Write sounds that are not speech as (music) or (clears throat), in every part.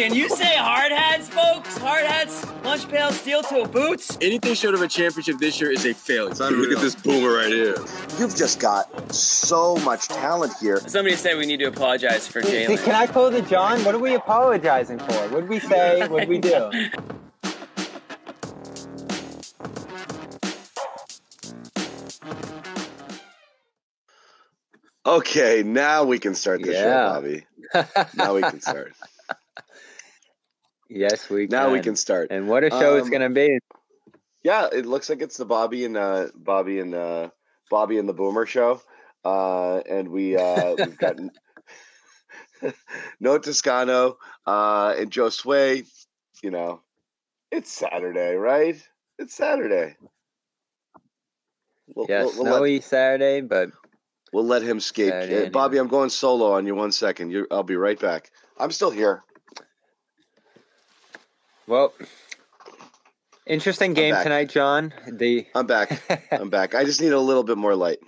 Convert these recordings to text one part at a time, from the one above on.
Can you say hard hats, folks? Hard hats, lunch pail, steel toe boots. Anything short of a championship this year is a failure. Look at this boomer right here. You've just got so much talent here. Somebody said we need to apologize for Jalen. Can I call the John? What are we apologizing for? What did we say? What did we do? Okay, now we can start the Yeah. show, Bobby. Now we can start. (laughs) yes, we. Now we can start. And what a show it's Um, gonna be. Yeah, it looks like it's the Bobby and uh, Bobby and uh, Bobby and the Boomer show, uh, and we uh, we've got (laughs) (laughs) No Toscano uh, and Joe Sway. You know, it's Saturday, right? It's Saturday. We'll, Yes, we'll, we'll let, snowy Saturday, but we'll let him skate. Saturday Uh, Bobby, I'm going solo on you. One second. I'll be right back. I'm still here. Well, interesting game tonight, John. The I'm back. (laughs) I'm back. I just need a little bit more light.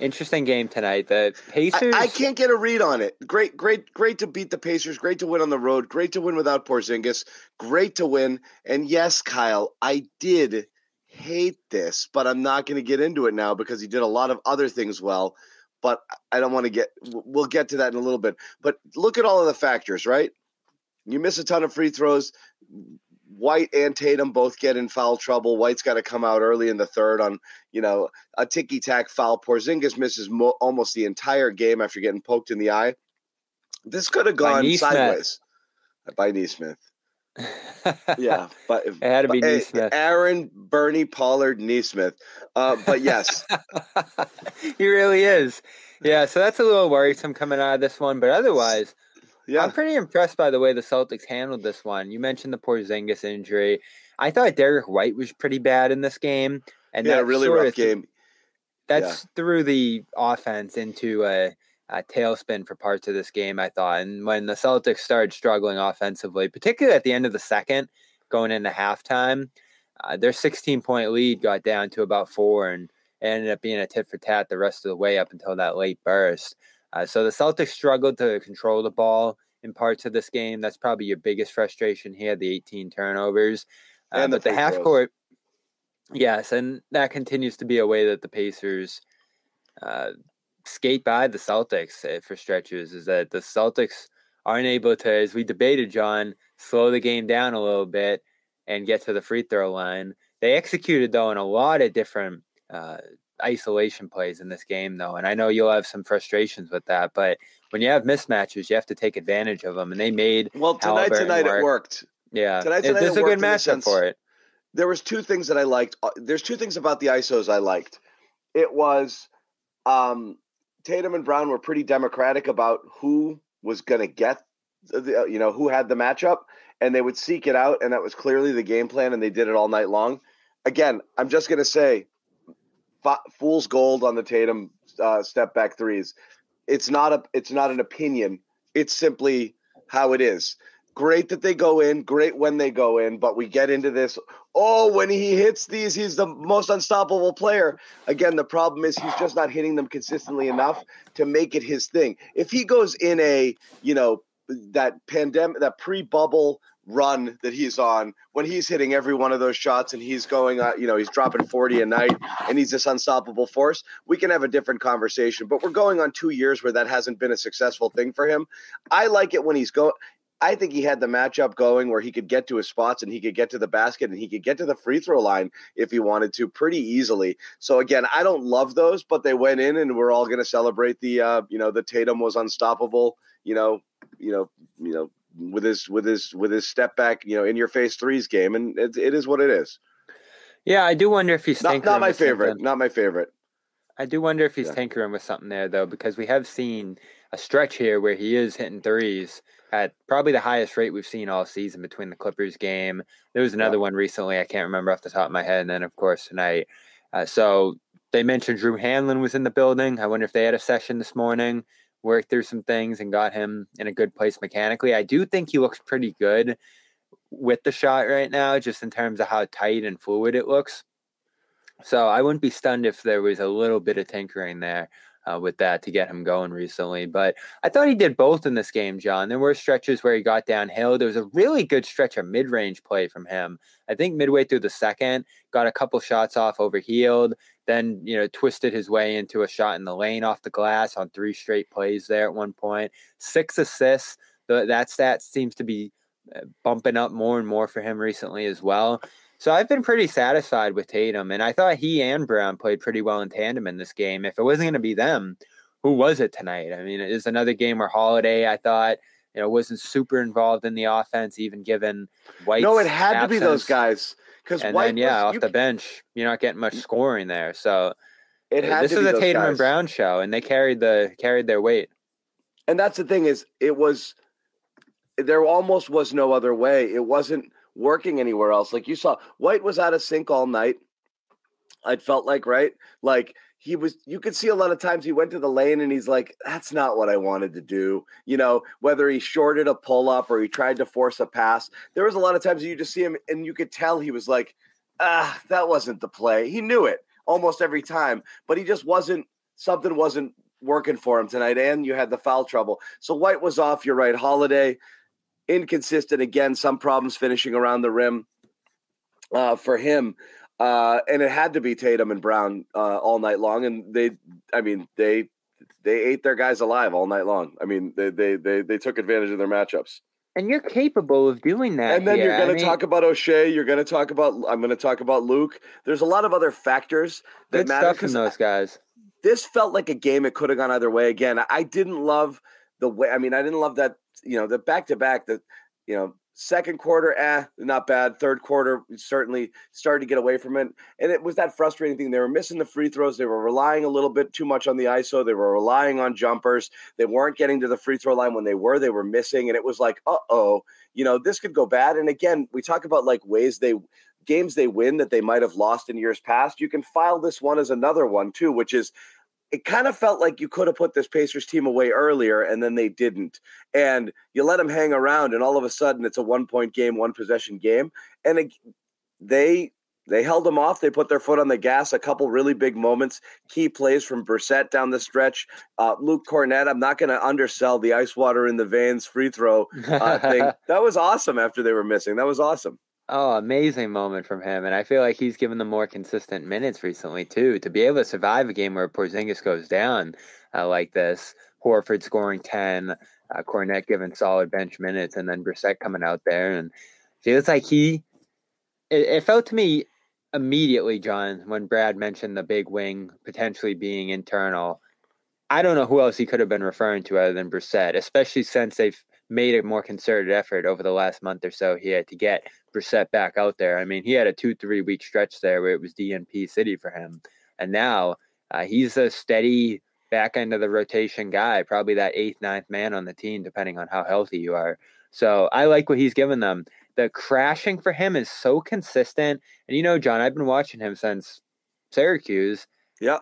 interesting game tonight. The I, Pacers. I can't get a read on it. Great, great, great to beat the Pacers. Great to win on the road. Great to win without Porzingis. Great to win. And yes, Kyle, I did hate this, but I'm not going to get into it now because he did a lot of other things well. But I don't want to get. We'll get to that in a little bit. But look at all of the factors, right? You miss a ton of free throws. White and Tatum both get in foul trouble. White's got to come out early in the third on, you know, a ticky tack foul. Porzingis misses mo- almost the entire game after getting poked in the eye. This could have gone Nesmith. sideways by Nesmith. Yeah, but (laughs) it had to be but, eh, Nesmith. Aaron, Bernie, Pollard, Nesmith. Uh, but yes, (laughs) he really is. Yeah, so that's a little worrisome coming out of this one, but otherwise, yeah, I'm pretty impressed by the way the Celtics handled this one. You mentioned the Porzingis injury. I thought Derrick White was pretty bad in this game, and yeah, that really rough th- game. that's threw the offense into a, a tailspin for parts of this game, I thought. And when the Celtics started struggling offensively, particularly at the end of the second, going into halftime, uh, their 16 point lead got down to about four and ended up being a tit for tat the rest of the way up until that late burst. Uh, so the Celtics struggled to control the ball in parts of this game. That's probably your biggest frustration here the 18 turnovers. Uh, And the but the half throws. court, yes, and that continues to be a way that the Pacers uh, skate by the Celtics uh, for stretches. Is that the Celtics aren't able to, as we debated, John, slow the game down a little bit and get to the free throw line. They executed though in a lot of different uh, isolation plays in this game, though, and I know you'll have some frustrations with that. But when you have mismatches, you have to take advantage of them, and they made Well, tonight, Halliburton tonight work. it worked. yeah. Tonight- tonight it a worked good matchup for it. there was two things that I liked. Uh, There's two things about the ISOs I liked. It was um, Tatum and Brown were pretty democratic about who was going to get, the, you know, who had the matchup, and they would seek it out, and that was clearly the game plan, and they did it all night long. Again, I'm just going to say, fool's gold on the Tatum uh, step back threes. It's not a, it's not an opinion. It's simply how it is. Great that they go in, great when they go in, but we get into this. Oh, when he hits these, he's the most unstoppable player. Again, the problem is he's just not hitting them consistently enough to make it his thing. If he goes in a, you know, that pandemic, that pre-bubble run that he's on, when he's hitting every one of those shots and he's going, uh, you know, he's dropping 40 a night and he's this unstoppable force, we can have a different conversation. But we're going on two years where that hasn't been a successful thing for him. I like it when he's going. I think he had the matchup going where he could get to his spots and he could get to the basket and he could get to the free throw line if he wanted to pretty easily. So again, I don't love those, but they went in and we're all going to celebrate the uh, you know the Tatum was unstoppable. You know, you know, you know with his with his with his step back, you know, in your face threes game, and it, it is what it is. Yeah, I do wonder if he's Not, not my favorite. something. Not my favorite. I do wonder if he's Yeah. tinkering with something there though, because we have seen a stretch here where he is hitting threes at probably the highest rate we've seen all season between the Clippers game. There was another one recently I can't remember off the top of my head, and then of course tonight. Uh, so they mentioned Drew Hanlen was in the building. I wonder if they had a session this morning, worked through some things, and got him in a good place mechanically. I do think he looks pretty good with the shot right now, just in terms of how tight and fluid it looks. So I wouldn't be stunned if there was a little bit of tinkering there. Uh, with that to get him going recently. But I thought he did both in this game, John. There were stretches where he got downhill. There was a really good stretch of mid range play from him. I think midway through the second, got a couple shots off overheeled, then, you know, twisted his way into a shot in the lane off the glass on three straight plays there at one point. Six assists. The, that stat seems to be uh, bumping up more and more for him recently as well. So I've been pretty satisfied with Tatum, and I thought he and Brown played pretty well in tandem in this game. If it wasn't going to be them, who was it tonight? I mean, it is another game where Holiday, I thought, you know, wasn't super involved in the offense, even given White. No, it had absence. to be those guys because and White then yeah, was, off the bench, you're not getting much scoring there. So it had this is a Tatum guys. and Brown show, and they carried the carried their weight. And that's the thing is, it was there almost was no other way. It wasn't working anywhere else. Like you saw, White was out of sync all night. I felt like right, like he was. You could see a lot of times he went to the lane and he's like, "That's not what I wanted to do." You know, whether he shorted a pull up or he tried to force a pass. There was a lot of times you just see him and you could tell he was like, "Ah, that wasn't the play." He knew it almost every time, but he just wasn't. Something wasn't working for him tonight, and you had the foul trouble. So White was off. You're right. Holiday inconsistent again. Some problems finishing around the rim uh, for him, uh, and it had to be Tatum and Brown uh, all night long. And they, I mean, they they ate their guys alive all night long. I mean, they they they, they took advantage of their matchups. And you're capable of doing that. And then you're going I to talk about Oshae. You're going to talk about. I'm going to talk about Luke. There's a lot of other factors that good matter stuff from those guys. This felt like a game. It could have gone either way. Again, I didn't love the way. I mean, I didn't love that. You know, the back to back. The you know second quarter, eh, not bad. Third quarter, certainly started to get away from it. And it was that frustrating thing. They were missing the free throws. They were relying a little bit too much on the ISO. They were relying on jumpers. They weren't getting to the free throw line when they were. They were missing. And it was like, uh oh, you know, this could go bad. And again, we talk about like ways they games they win that they might have lost in years past. You can file this one as another one too, which is it kind of felt like you could have put this Pacers team away earlier and then they didn't. And you let them hang around and all of a sudden it's a one point game, one possession game. And it, they they held them off. They put their foot on the gas. A couple really big moments, key plays from Brissett down the stretch. Uh, Luke Kornet. I'm not going to undersell the ice water in the veins free throw uh, thing. (laughs) That was awesome. After they were missing, that was awesome. Oh, amazing moment from him. And I feel like he's given them more consistent minutes recently, too. To be able to survive a game where Porzingis goes down uh, like this, Horford scoring 10, uh, giving solid bench minutes, and then Brissett coming out there. And feels like he, it, it felt to me immediately, John, when Brad mentioned the big wing potentially being internal. I don't know who else he could have been referring to other than Brissett, especially since they've made a more concerted effort over the last month or so here to get Brissett back out there. I mean, he had a two, three week stretch there where it was DNP City for him. And now uh, he's a steady back end of the rotation guy, probably that eighth, ninth man on the team, depending on how healthy you are. So I like what he's given them. The crashing for him is so consistent. And you know, John, I've been watching him since Syracuse. Yeah.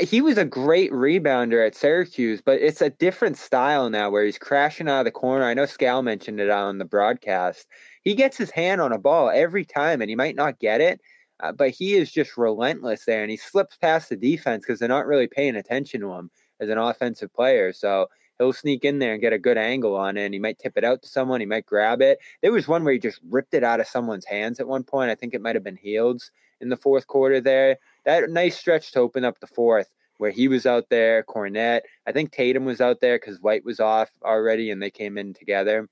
He was a great rebounder at Syracuse, but it's a different style now where he's crashing out of the corner. I know Scal mentioned it on the broadcast. He gets his hand on a ball every time, and he might not get it, uh, but he is just relentless there, and he slips past the defense because they're not really paying attention to him as an offensive player. So he'll sneak in there and get a good angle on it, and he might tip it out to someone. He might grab it. There was one where he just ripped it out of someone's hands at one point. I think it might have been Hields in the fourth quarter there. That nice stretch to open up the fourth where he was out there, Kornet. I think Tatum was out there because White was off already and they came in together.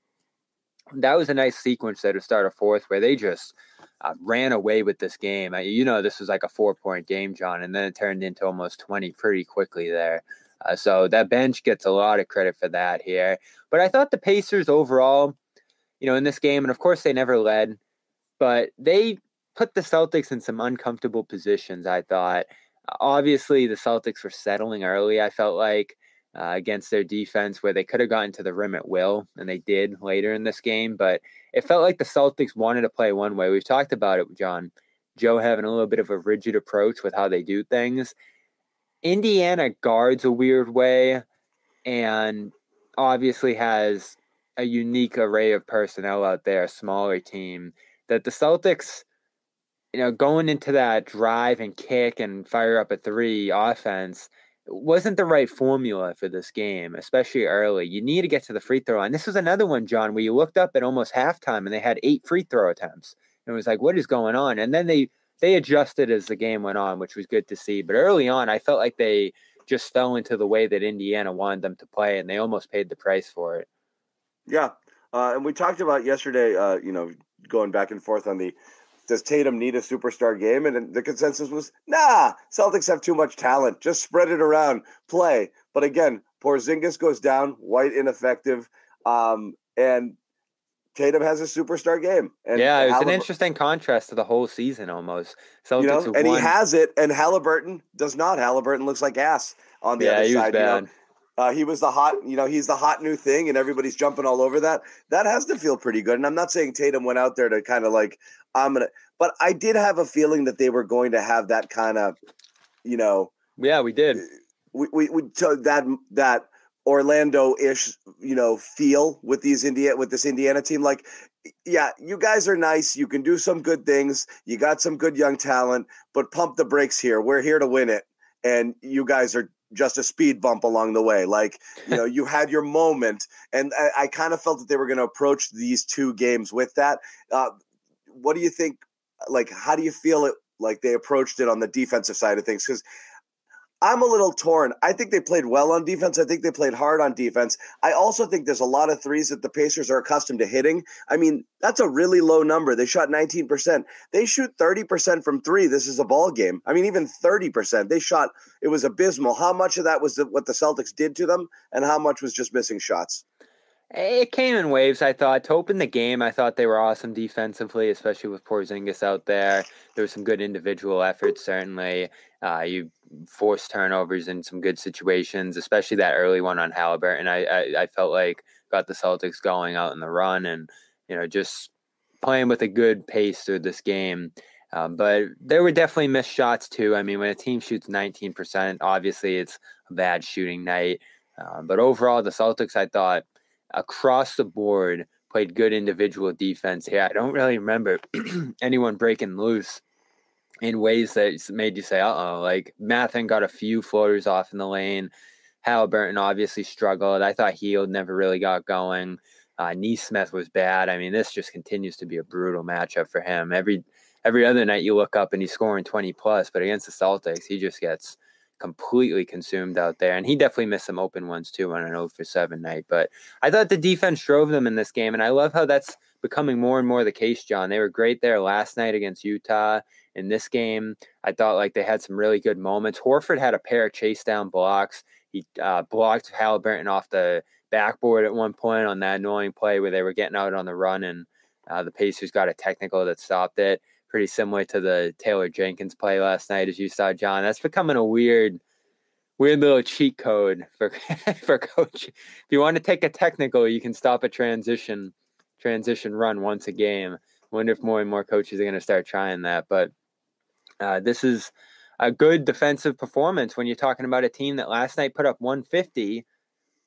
That was a nice sequence there to start a fourth where they just uh, ran away with this game. I, you know, this was like a four point game, John, and then it turned into almost 20 pretty quickly there. Uh, so that bench gets a lot of credit for that here. But I thought the Pacers overall, you know, in this game, and of course they never led, but they put the Celtics in some uncomfortable positions, I thought. Obviously, the Celtics were settling early, I felt like, uh, against their defense, where they could have gotten to the rim at will, and they did later in this game. But it felt like the Celtics wanted to play one way. We've talked about it, John. Joe having a little bit of a rigid approach with how they do things. Indiana guards a weird way and obviously has a unique array of personnel out there, a smaller team that the Celtics, you know, going into that drive and kick and fire up a three offense, wasn't the right formula for this game, especially early. You need to get to the free throw line. This was another one, John, where you looked up at almost halftime and they had eight free throw attempts. And it was like, what is going on? And then they they adjusted as the game went on, which was good to see. But early on, I felt like they just fell into the way that Indiana wanted them to play, and they almost paid the price for it. Yeah, uh, and we talked about yesterday. Uh, you know, going back and forth on the does Tatum need a superstar game? And the consensus was, nah, Celtics have too much talent. Just spread it around, play. But again, Porzingis goes down, White ineffective, um, and Tatum has a superstar game. And yeah, it was an interesting contrast to the whole season almost. Celtics you know, and won. he has it, and Halliburton does not. Halliburton looks like ass on the yeah, other he side. Was bad. You know? Uh, he was the hot, you know, he's the hot new thing, and everybody's jumping all over that. That has to feel pretty good. And I'm not saying Tatum went out there to kind of like, I'm gonna, but I did have a feeling that they were going to have that kind of, you know, yeah, we did. We we, we took that that Orlando ish, you know, feel with these India with this Indiana team. Like, yeah, you guys are nice. You can do some good things. You got some good young talent, but pump the brakes here. We're here to win it, and you guys are just a speed bump along the way. Like, you know, (laughs) you had your moment, and I, I kind of felt that they were going to approach these two games with that. Uh, what do you think? Like, how do you feel it? Like they approached it on the defensive side of things because I'm a little torn. I think they played well on defense. I think they played hard on defense. I also think there's a lot of threes that the Pacers are accustomed to hitting. I mean, that's a really low number. They shot 19%. They shoot 30% from three. This is a ball game. I mean, even 30%. They shot, it was abysmal. How much of that was the, what the Celtics did to them, and how much was just missing shots? It came in waves, I thought. To open the game, I thought they were awesome defensively, especially with Porzingis out there. There was some good individual efforts, certainly. Uh, you forced turnovers in some good situations, especially that early one on Halliburton. I, I, I felt like got the Celtics going out in the run and, you know, just playing with a good pace through this game. Um, but there were definitely missed shots, too. I mean, when a team shoots 19%, obviously it's a bad shooting night. Um, but overall, the Celtics, I thought – across the board played good individual defense here. I don't really remember (clears throat) anyone breaking loose in ways that made you say, uh oh. Like Mathurin got a few floaters off in the lane. Halliburton obviously struggled. I thought Hield never really got going. Uh, Nesmith was bad. I mean, this just continues to be a brutal matchup for him. Every every other night you look up and he's scoring 20 plus, but against the Celtics, he just gets completely consumed out there. And he definitely missed some open ones too on an 0 for 7 night. But I thought the defense drove them in this game. And I love how that's becoming more and more the case, John. They were great there last night against Utah. In this game, I thought like they had some really good moments. Horford had a pair of chase down blocks. He uh, blocked Halliburton off the backboard at one point on that annoying play where they were getting out on the run and uh, the Pacers got a technical that stopped it pretty similar to the Taylor Jenkins play last night, as you saw, John. That's becoming a weird, weird little cheat code for (laughs) for coach. If you want to take a technical, you can stop a transition transition run once a game. Wonder if more and more coaches are going to start trying that. But uh, this is a good defensive performance when you're talking about a team that last night put up 150.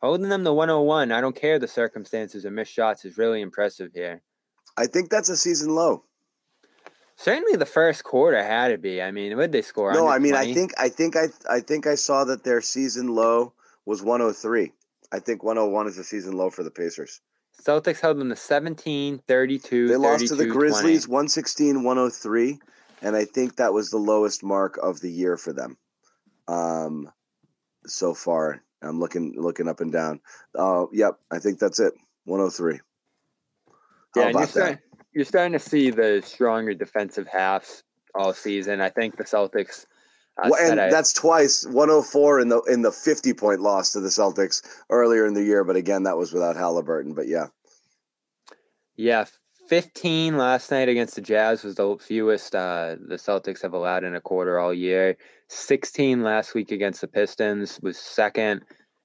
Holding them to 101, I don't care the circumstances or missed shots, is really impressive here. I think that's a season low. Certainly, the first quarter had to be. I mean, would they score? No, I mean, 20? I think, I think, I, I think I saw that their season low was 103. I think 101 is the season low for the Pacers. Celtics held them to 17, 32. They 32, lost to the Grizzlies 20. 116, 103, and I think that was the lowest mark of the year for them. Um, so far, I'm looking looking up and down. Uh, yep, I think that's it. 103. How yeah, about that? You're starting to see the stronger defensive halves all season. I think the Celtics. Uh, well, and that's twice 104 in the in the 50 point loss to the Celtics earlier in the year, but again that was without Halliburton. But yeah, yeah, 15 last night against the Jazz was the fewest uh, the Celtics have allowed in a quarter all year. 16 last week against the Pistons was second.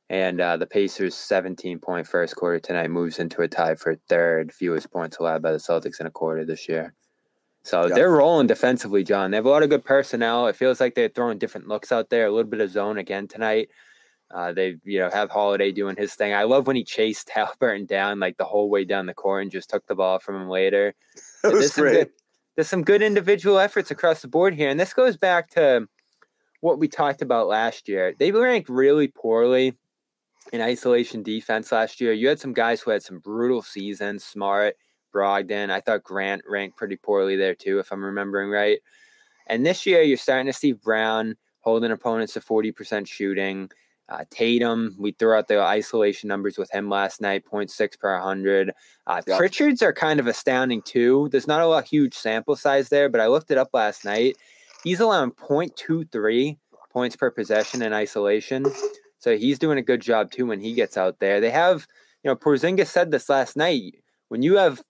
And uh, the Pacers' 17 point first quarter tonight moves into a tie for third fewest points allowed by the Celtics in a quarter this year. So yep. they're rolling defensively, John. They have a lot of good personnel. It feels like they're throwing different looks out there. A little bit of zone again tonight. Uh, they, you know, have Holiday doing his thing. I love when he chased (laughs) Halliburton down like the whole way down the court and just took the ball from him later. (laughs) That was there's great. Some good, there's some good individual efforts across the board here, and this goes back to what we talked about last year. They ranked really poorly in isolation defense last year. You had some guys who had some brutal seasons, Smart, Brogdon. I thought Grant ranked pretty poorly there too, if I'm remembering right. And this year, you're starting to see Brown holding opponents to 40% shooting. Uh, Tatum, we threw out the isolation numbers with him last night, 0.6 per 100. Uh, Yeah. Pritchard's are kind of astounding too. There's not a lot huge sample size there, but I looked it up last night. He's allowing 0.23 points per possession in isolation. So he's doing a good job too when he gets out there. They have, you know, Porzingis said this last night. When you have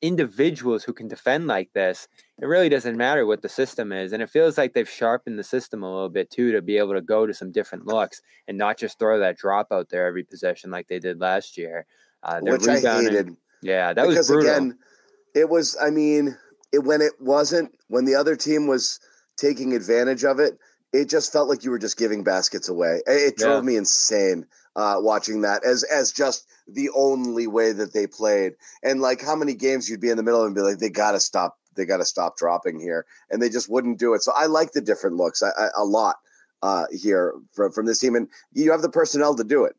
individuals who can defend like this, it really doesn't matter what the system is. And it feels like they've sharpened the system a little bit too to be able to go to some different looks and not just throw that drop out there every possession like they did last year. Uh, they're which I hated. Yeah, that was because brutal. again, it was. I mean, it, when it wasn't, when the other team was taking advantage of it, it just felt like you were just giving baskets away. It, drove Yeah. me insane uh, watching that as as just the only way that they played. And like, how many games you'd be in the middle and be like, they got to stop. They got to stop dropping here, and they just wouldn't do it. So I like the different looks I, I, a lot uh, here from from this team, and you have the personnel to do it.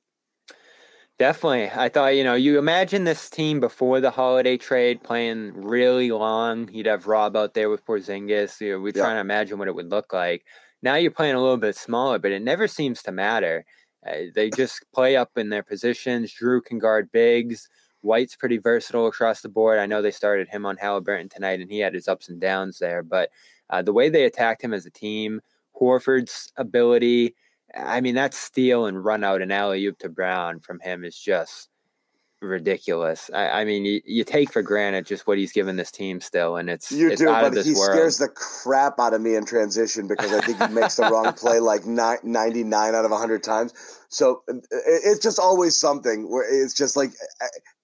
Definitely. I thought, you know, you imagine this team before the holiday trade playing really long. You'd have Rob out there with Porzingis. You know, we're Yeah. trying to imagine what it would look like. Now you're playing a little bit smaller, but it never seems to matter. Uh, they just play up in their positions. Jrue can guard bigs. White's pretty versatile across the board. I know they started him on Halliburton tonight, and he had his ups and downs there. But uh, the way they attacked him as a team, Horford's ability, I mean, that steal and run out and alley oop to Brown from him is just ridiculous. I, I mean, you, you take for granted just what he's given this team still, and it's You it's do, out but of this he world. scares the crap out of me in transition because I think he makes the wrong play (laughs) like 99 out of 100 times. So uh, it- it's just always something where it's just like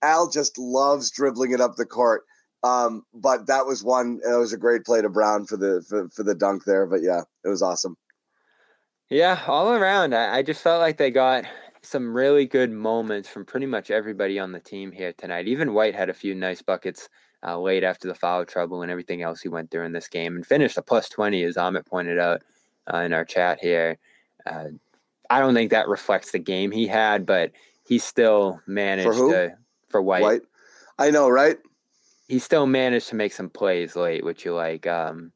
Al just loves dribbling it up the court. Um, but that was one. It was a great play to Brown for the for, for the dunk there. But yeah, it was awesome. Yeah, all around, I, I just felt like they got some really good moments from pretty much everybody on the team here tonight. Even White had a few nice buckets uh, late after the foul trouble and everything else he went through in this game and finished a plus 20, as Amit pointed out uh, in our chat here. Uh, I don't think that reflects the game he had, but he still managed who? to, for White, White, I know, right? he still managed to make some plays late, which you like. Um,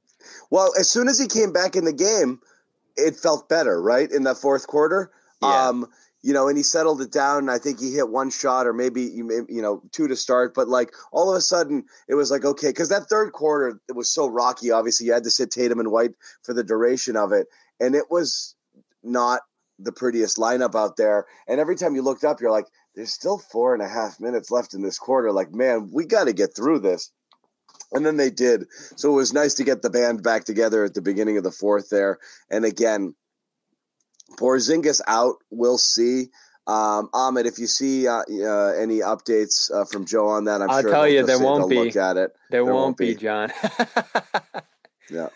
Well, as soon as he came back in the game, it felt better, right? In the fourth quarter. Yeah. Um, you know, and he settled it down. And I think he hit one shot or maybe you know two to start, but like all of a sudden it was like okay, because that third quarter it was so rocky. Obviously, you had to sit Tatum and White for the duration of it, and it was not the prettiest lineup out there. And every time you looked up, you're like, "There's still four and a half minutes left in this quarter. Like, man, we got to get through this." And then they did. So it was nice to get the band back together at the beginning of the fourth there. And again, Porzingis out. We'll see. Um, Ahmed, if you see uh, uh, any updates uh, from Joe on that, I'm I'll sure tell you, there won't be. Look at it. There, There won't, won't be. John. (laughs) Yeah.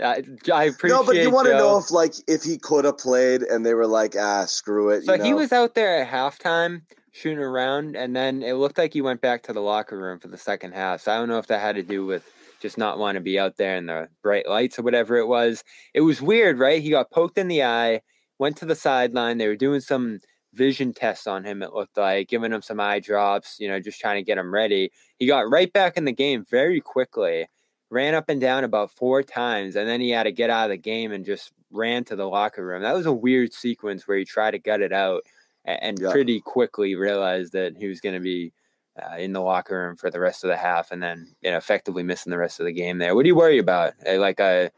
I, I appreciate. No, but you want to know if like if he could have played, and they were like, ah, screw it. So you he was out there at halftime shooting around, and then it looked like he went back to the locker room for the second half. So I don't know if that had to do with just not want to be out there in the bright lights or whatever it was. It was weird, right? He got poked in the eye, went to the sideline. They were doing some vision tests on him, it looked like, giving him some eye drops, you know, just trying to get him ready. He got right back in the game very quickly, ran up and down about four times, and then he had to get out of the game and just ran to the locker room. That was a weird sequence where he tried to gut it out and Yeah. pretty quickly realized that he was going to be uh, in the locker room for the rest of the half and then you know, effectively missing the rest of the game there. What do you worry about? Uh, Like, uh,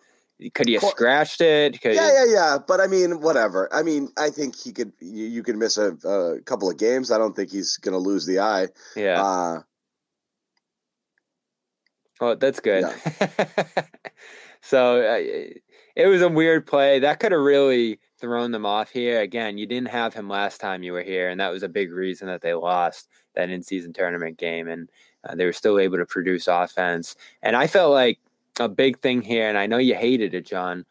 could he have scratched it? Could, Yeah, yeah, yeah. But I mean, whatever. I mean, I think he could. You, you could miss a, a couple of games. I don't think he's going to lose the eye. yeah. Uh, Well, that's good. (laughs) so uh, it was a weird play. That could have really thrown them off here. Again, you didn't have him last time you were here, and that was a big reason that they lost that in season tournament game. And uh, they were still able to produce offense. And I felt like a big thing here, and I know you hated it, John,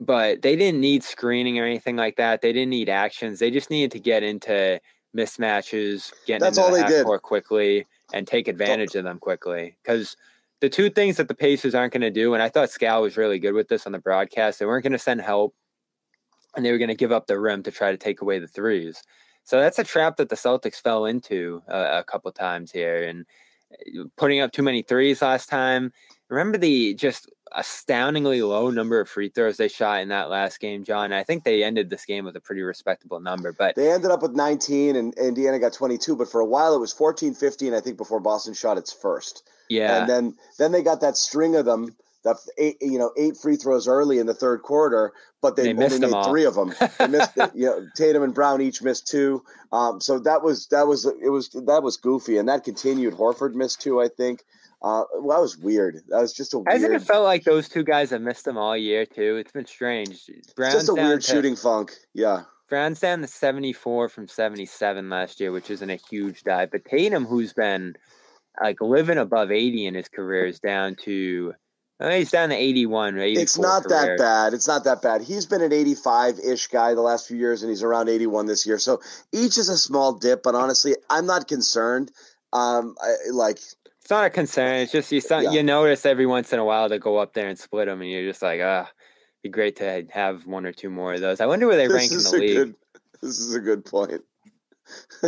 but they didn't need screening or anything like that. They didn't need actions. They just needed to get into mismatches, get That's into all the they did. quickly, and take advantage of them quickly. Because the two things that the Pacers aren't going to do, and I thought Scal was really good with this on the broadcast, they weren't going to send help and they were going to give up the rim to try to take away the threes. So that's a trap that the Celtics fell into uh, a couple times here and uh, putting up too many threes last time. Remember the just astoundingly low number of free throws they shot in that last game, John. I think they ended this game with a pretty respectable number, but they ended up with 19 and Indiana got 22, but for a while it was 14 15 I think before Boston shot its first. Yeah. And then then they got that string of them that eight you know eight free throws early in the third quarter, but they, They only missed them all. three of them. They missed (laughs) you know, Tatum and Brown each missed two. Um, so that was that was it was that was goofy, and that continued. Horford missed two, I think. Uh, well, that was weird. That was just a Hasn't weird, it felt like those two guys have missed them all year too? It's been strange. Brown's just a weird to- shooting funk. Yeah. Brown's down to 74 from 77 last year, which isn't a huge dive. But Tatum, who's been like living above 80 in his career, is down to uh, he's down to 81. or 84 It's not career. that bad. It's not that bad. He's been an 85 ish guy the last few years, and he's around 81 this year. So each is a small dip, but honestly, I'm not concerned. Um, I, like It's not a concern. It's just you some, Yeah. you notice every once in a while they go up there and split them, and you're just like, ah, be great to have one or two more of those. I wonder where they rank this in is the a league. good. This is a good point. (laughs)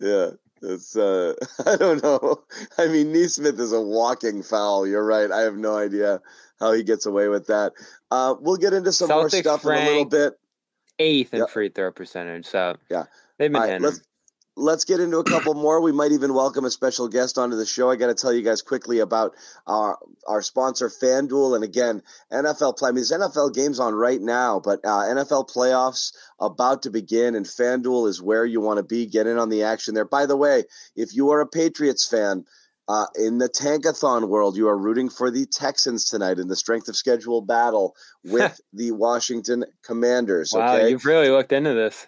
yeah, it's. uh (laughs) I don't know. I mean, Nesmith is a walking foul. You're right. I have no idea how he gets away with that. Uh We'll get into some more Celtics stuff in a little bit. Eighth in Yeah. free throw percentage. So Yeah. they've been All right, let's let's get into a couple more. We might even welcome a special guest onto the show. I got to tell you guys quickly about our our sponsor FanDuel, and again, NFL play. I mean, there's NFL games on right now, but uh, NFL playoffs about to begin, and FanDuel is where you want to be. Get in on the action there. By the way, if you are a Patriots fan. Uh, in the Tankathon world, you are rooting for the Texans tonight in the strength of schedule battle (laughs) with the Washington Commanders. wow, okay, you've really looked into this.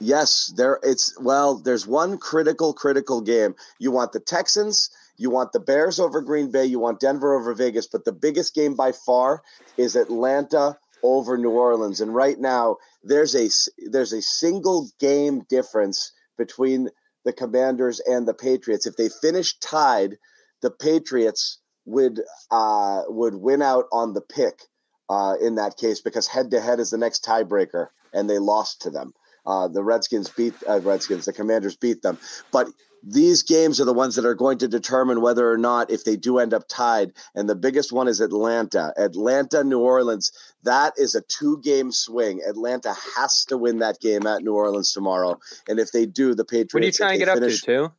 Yes, there it's well, there's one critical critical game. You want the Texans, you want the Bears over Green Bay, you want Denver over Vegas, but the biggest game by far is Atlanta over New Orleans. And right now, there's a there's a single game difference between the Commanders and the Patriots. If they finish tied, the Patriots would uh, would win out on the pick uh, in that case because head to head is the next tiebreaker, and they lost to them. Uh, the Redskins beat uh, Redskins. The Commanders beat them, but these games are the ones that are going to determine whether or not if they do end up tied. And the biggest one is Atlanta. Atlanta, New Orleans. That is a two-game swing. Atlanta has to win that game at New Orleans tomorrow. And if they do, the Patriots. What are you trying to get finish- up to, too?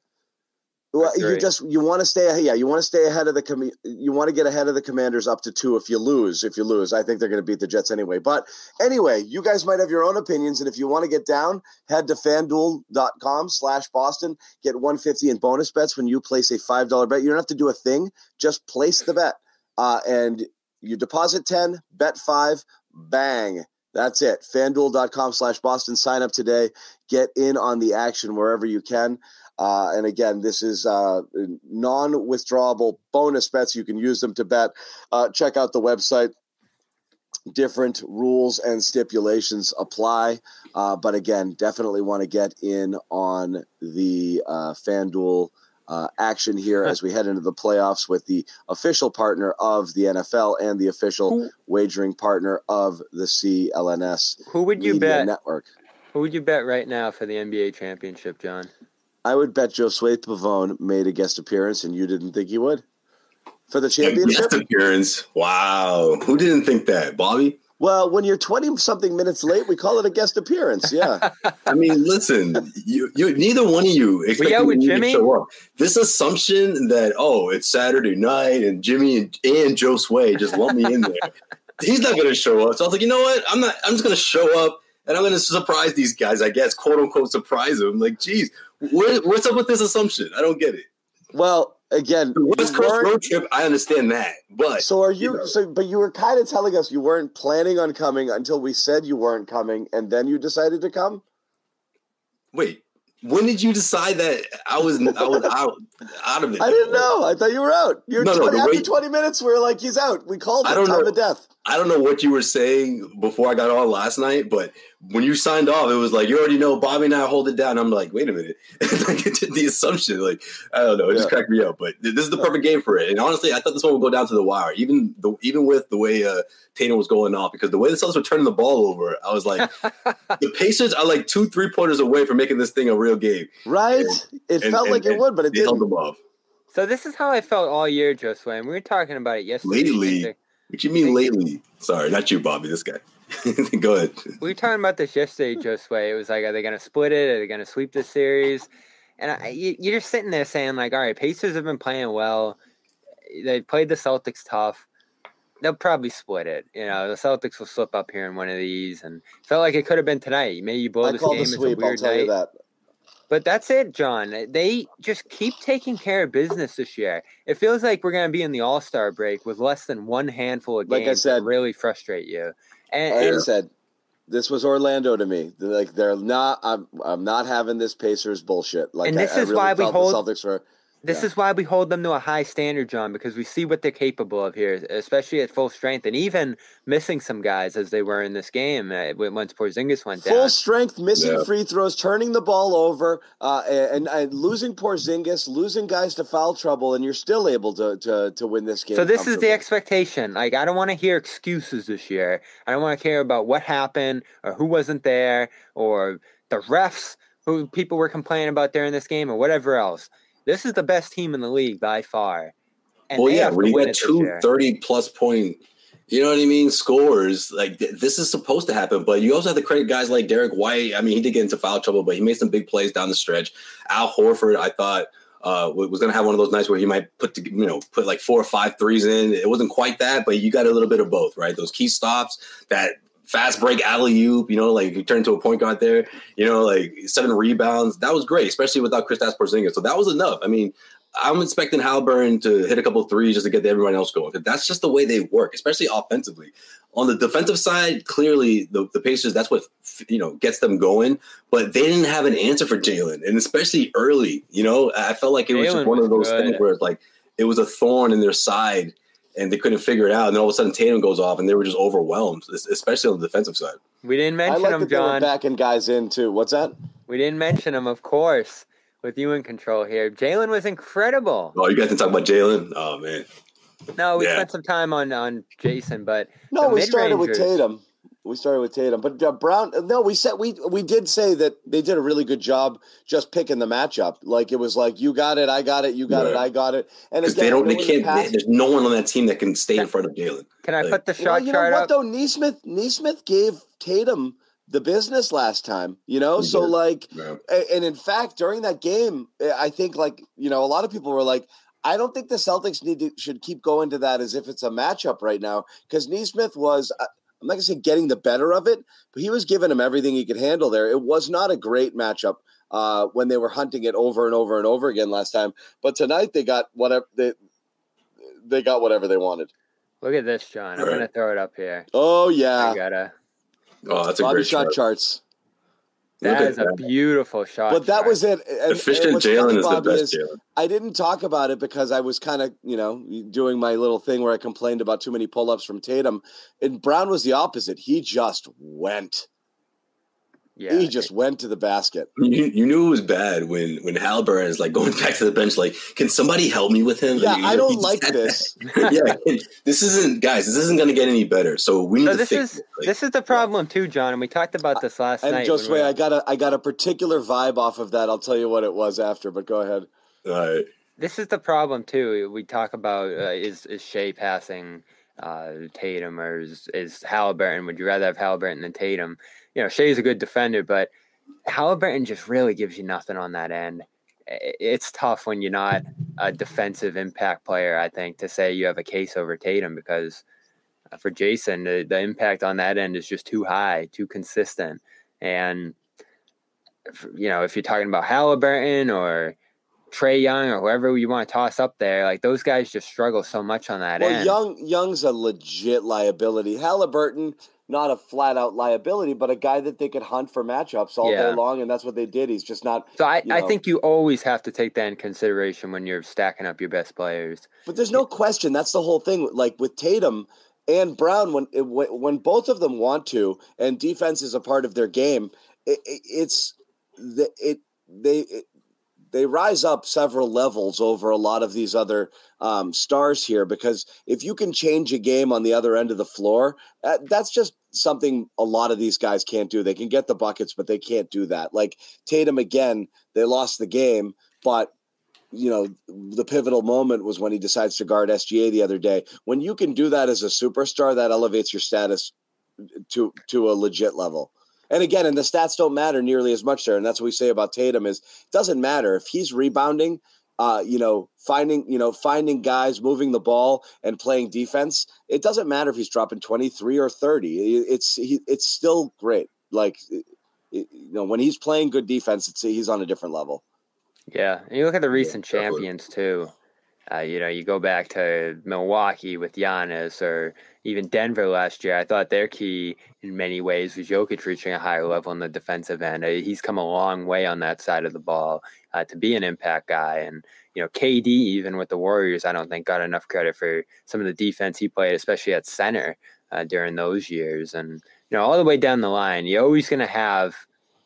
Well, you just you want to stay yeah you want to stay ahead of the com- you want to get ahead of the Commanders up to two if you lose if you lose. I think they're going to beat the Jets anyway. But anyway you guys might have your own opinions and if you want to get down head to fanduel.com slash Boston get 150 in bonus bets when you place a five dollar bet. You don't have to do a thing just place the bet. Uh, and you deposit 10 bet 5 bang that's it. Fanduel.com slash Boston. Sign up today. Get in on the action wherever you can uh, and again, this is uh, non-withdrawable bonus bets. You can use them to bet. Uh, check out the website. Different rules and stipulations apply, uh, but again, definitely want to get in on the uh, FanDuel uh, action here as we head into the playoffs with the official partner of the NFL and the official wagering partner of the CLNS Who would you Media bet? Network. Who would you bet right now for the NBA championship, John? I would bet Joe Josue Pavon made a guest appearance, and you didn't think he would for the A championship. guest appearance. Wow. Who didn't think that? Bobby? Well, when you're 20 something minutes late, we call it a guest appearance. Yeah. (laughs) I mean, listen, you, you neither one of you expect out with me to show up. This assumption that oh, it's Saturday night and Jimmy and, and Joe Sway just lump me in there. (laughs) He's not going to show up. So I was like, you know what? I'm not. I'm just going to show up and I'm going to surprise these guys. I guess, quote unquote, surprise them. Like, geez, where, what's up with this assumption? I don't get it. well, again, The West Coast road trip, I understand that, but so are you, you know. so but you were kind of telling us you weren't planning on coming until we said you weren't coming and then you decided to come? wait, when did you decide that I was I was out out of it? I didn't know. I thought you were out. You were No, no, 20, the after way- 20 minutes, we were like, he's out. We called I don't time know. of death. I don't know what you were saying before I got on last night, but when you signed off, it was like you already know Bobby and I hold it down. I'm like, wait a minute, (laughs) like the assumption, like I don't know, it just cracked me up. But this is the perfect game for it. And honestly, I thought this one would go down to the wire, even the even with the way uh, Tatum was going off, because the way the Celtics were turning the ball over, I was like, (laughs) the Pacers are like two three pointers away from making this thing a real game. Right? it and- felt and- like it would, but it held didn't. them off. So this is how I felt all year, Josue. And we were talking about it yesterday. Lately. What you mean lately? Sorry, not you, Bobby. This guy. (laughs) Go ahead. We were talking about this yesterday, Josue. It was like, are they going to split it? Are they going to sweep the series? And I, you, you're just sitting there saying, like, all right, Pacers have been playing well. They played the Celtics tough. They'll probably split it. You know, the Celtics will slip up here in one of these, and felt like it could have been tonight. Maybe you blow I this game. the It's a sweep. I'll weird tell night. you that. But that's it, John. They just keep taking care of business this year. It feels like we're going to be in the All Star break with less than one handful of Like I games said- that really frustrate you. And, Like I and said, this was Orlando to me. Like they're not. I'm. I'm not having this Pacers bullshit. Like And I- this I is really why we hold- the Celtics were. This yeah. is why we hold them to a high standard, John, because we see what they're capable of here, especially at full strength, and even missing some guys as they were in this game uh, when- once Porzingis went Full down. Full strength, missing Yeah. free throws, turning the ball over, uh, and, and losing Porzingis, losing guys to foul trouble, and you're still able to to, to win this game. So this is the expectation. Like I don't want to hear excuses this year. I don't want to care about what happened or who wasn't there or the refs who people were complaining about during this game or whatever else. This is the best team in the league by far. And well, yeah, when you win got two 30 plus point, you know what I mean, scores, like th- this is supposed to happen. But you also have to credit guys like Derrick White. I mean, he did get into foul trouble, but he made some big plays down the stretch. Al Horford, I thought. Uh, was going to have one of those nights where he might put, you know, put like four or five threes in. It wasn't quite that, but you got a little bit of both, right? Those key stops, that fast break alley oop, you know, like you turn into a point guard there, you know, like seven rebounds. That was great, especially without Kristaps Porzingis. So that was enough. I mean, I'm expecting Halliburton to hit a couple threes just to get everyone else going. That's just the way they work, especially offensively. On the defensive side, clearly the, the Pacers, that's what you know gets them going. But they didn't have an answer for Jalen, and especially early. You know, I felt like it was just one of those good. things where it's like it was a thorn in their side, and they couldn't figure it out. And then all of a sudden, Tatum goes off, and they were just overwhelmed, especially on the defensive side. we didn't I mention like them, that they were John. backing guys in too. What's that? We didn't mention them, of course, with you in control here. Jalen was incredible. Oh, you guys can talk about Jalen. Oh man, No, we Yeah. spent some time on on Jayson, but No, the we started with Tatum. We started with Tatum, but uh, Brown. No, we said we we did say that they did a really good job just picking the matchup. Like it was like you got it, I got it, you got it, I got it, and because again, they don't, they know in the can't. past- there's no one on that team that can stay in front of Jalen. Can I Like- put the shot Well, shot you know chart what up? though? Nesmith Nesmith gave Tatum the business last time. You know, He so did. like, Yeah. and in fact, during that game, eh, I think like you know a lot of people were like. I don't think the Celtics need to should keep going to that as if it's a matchup right now because Nesmith was uh, I'm not gonna say getting the better of it, but he was giving him everything he could handle there. It was not a great matchup uh, when they were hunting it over and over and over again last time, but tonight they got whatever they they got whatever they wanted. Look at this, John. I'm gonna throw it up here. Oh yeah, I yeah, gotta. Oh, that's a Bobby great shot shot. charts. Look That at is a beautiful shot. But that was it. And- and Efficient what's Jalen is the best is Jalen. I didn't talk about it because I was kind of, you know, doing my little thing where I complained about too many pull ups from Tatum. And Brown was the opposite. He just went. Yeah, he just went to the basket. You, you knew it was bad when when Halliburton is like going (laughs) back to the bench. Like, can somebody help me with him? Yeah, Like, I don't like this. (laughs) yeah, this isn't guys. This isn't going to get any better. So we need So to this fix is it. Like, this is the problem too, John. And we talked about this last And night. when Josue, we- I got a I got a particular vibe off of that. I'll tell you what it was after, but go ahead. all right. this is the problem too. We talk about uh, is is Shai passing uh, Tatum or is, is Halliburton? Would you rather have Halliburton than Tatum? You know, Shai's a good defender, but Halliburton just really gives you nothing on that end. It's tough when you're not a defensive impact player. I think to say you have a case over Tatum because uh, for Jayson, the, the impact on that end is just too high, too consistent, and you know if you're talking about Halliburton or Trae Young or whoever you want to toss up there, like those guys just struggle so much on that Well, end. Young Young's a legit liability. Halliburton, not a flat out liability, but a guy that they could hunt for matchups all Yeah. day long, and that's what they did. He's just not. So I, you I think you always have to take that in consideration when you're stacking up your best players. But there's no question. That's the whole thing. Like with Tatum and Brown, when it- when when both of them want to, and defense is a part of their game, it, it, it's the, it they it, they rise up several levels over a lot of these other um, stars here because if you can change a game on the other end of the floor, uh, that's just something a lot of these guys can't do. They can get the buckets, but they can't do that. Like Tatum again, they lost the game, but you know the pivotal moment was when he decides to guard SGA the other day. When you can do that as a superstar, that elevates your status to to a legit level. And again, and the stats don't matter nearly as much there. And that's what we say about Tatum is it doesn't matter if he's rebounding, uh, you know, finding, you know, finding guys, moving the ball and playing defense. It doesn't matter if he's dropping 23 or 30. It's he, it's still great. Like it- it- you know, when he's playing good defense, it's he's on a different level. Yeah, and you look at the recent definitely. champions too. Uh, you know, you go back to Milwaukee with Giannis, or even Denver last year. I thought their key in many ways was Jokic reaching a higher level on the defensive end. Uh, He's come a long way on that side of the ball uh, to be an impact guy. And you know, KD even with the Warriors, I don't think got enough credit for some of the defense he played, especially at center uh, during those years. And you know, all the way down the line, you're always going to have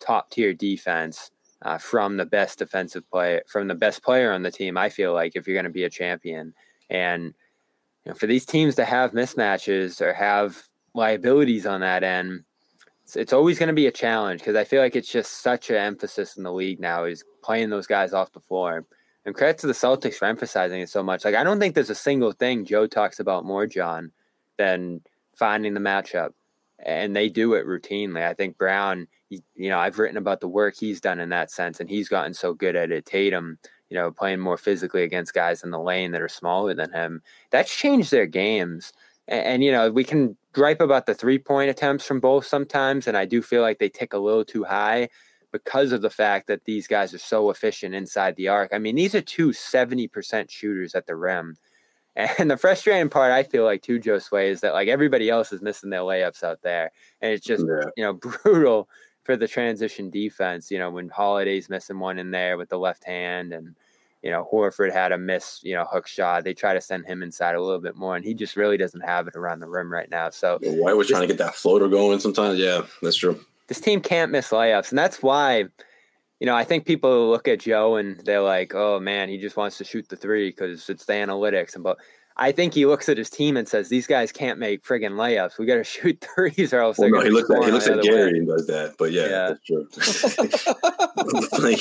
top tier defense uh, from the best defensive player, from the best player on the team. I feel like if you're going to be a champion, and you know, for these teams to have mismatches or have liabilities on that end, it's, it's always going to be a challenge because I feel like it's just such an emphasis in the league now is playing those guys off the floor. And credit to the Celtics for emphasizing it so much. Like I don't think there's a single thing Joe talks about more, John, than finding the matchup and they do it routinely. I think Brown, you know, I've written about the work he's done in that sense, and he's gotten so good at it. Tatum, you know, playing more physically against guys in the lane that are smaller than him, that's changed their games. And, and you know, we can gripe about the three point attempts from both sometimes, and I do feel like they tick a little too high because of the fact that these guys are so efficient inside the arc. I mean, these are two 70% shooters at the rim. (laughs) And the frustrating part, I feel like too, Joe Sway, is that like everybody else is missing their layups out there, and it's just Yeah. you know (laughs) brutal for the transition defense. You know when Holiday's missing one in there with the left hand, and you know Horford had a miss, you know hook shot. They try to send him inside a little bit more, and he just really doesn't have it around the rim right now. So White was trying to get that floater going sometimes. Yeah, that's true. this team can't miss layups, and that's why. You know, I think people look at Joe and they're like, "Oh man, he just wants to shoot the three because it's the analytics." And but I think he looks at his team and says, "These guys can't make friggin' layups. We got to (laughs) shoot threes, or else Well, no, he looks at he looks at other way." Gary and does that. But yeah, Yeah. that's true. (laughs) (laughs) like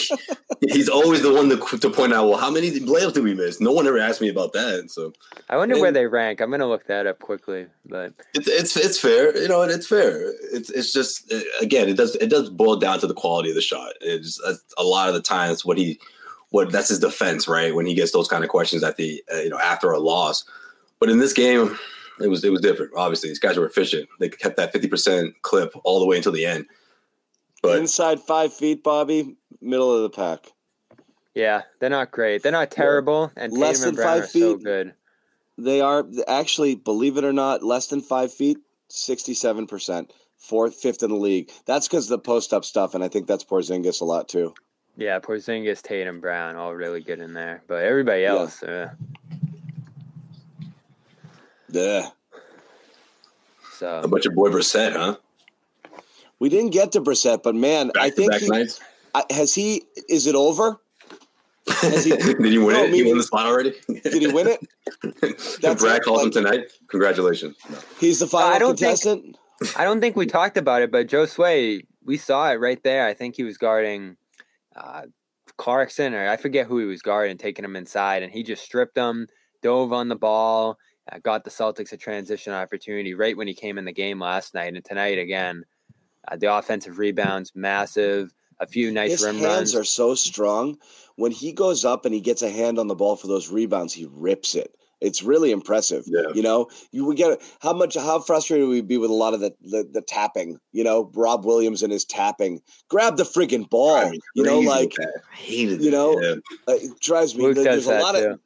he's always the one to, to point out. Well, how many layups did we miss? No one ever asked me about that. So I wonder where they rank. I'm gonna look that up quickly, but it's it's it's fair. You know, it's fair. It's it's just uh, again, it does it does boil down to the quality of the shot. It's a, a lot of the times what he what that's his defense, right? When he gets those kind of questions at the uh, you know after a loss. But in this game, it was it was different. Obviously, these guys were efficient. They kept that fifty percent clip all the way until the end. But Inside five feet, Bobby, middle of the pack. yeah, they're not great. They're not terrible, and Tatum Less and than Brown five are so feet. good. They are actually, believe it or not, less than five feet, sixty-seven percent, fourth, fifth in the league. That's because the post-up stuff, and I think that's Porzingis a lot too. Yeah, Porzingis, Tatum, Brown, all really good in there, but everybody Yeah. else, uh, Yeah, so how about your boy Brissett, huh? we didn't get to Brissett, but man, I Back to think he. I, has he. Is it over? Has he- (laughs) Did he win No, it? He won the spot already. Did he win it? (laughs) That's Brad it, calls him tonight. Congratulations. No. He's the final I don't think- contestant. I don't think we talked about it, but Joe Sway, we saw it right there. I think he was guarding uh, Clarkson, or I forget who he was guarding, taking him inside, and he just stripped him, dove on the ball, uh, got the Celtics a transition opportunity right when he came in the game last night, and tonight again, uh, the offensive rebounds massive, a few nice His rim hands runs. are so strong. When he goes up and he gets a hand on the ball for those rebounds, he rips it. It's really impressive. Yeah. You know, you would get how much how frustrated we'd be with a lot of the, the the tapping. You know, Rob Williams and his tapping. Grab the freaking ball. Drive me You know, like with that. I hated you it. know, Yeah. uh, it drives me. Luke there- there's a that lot of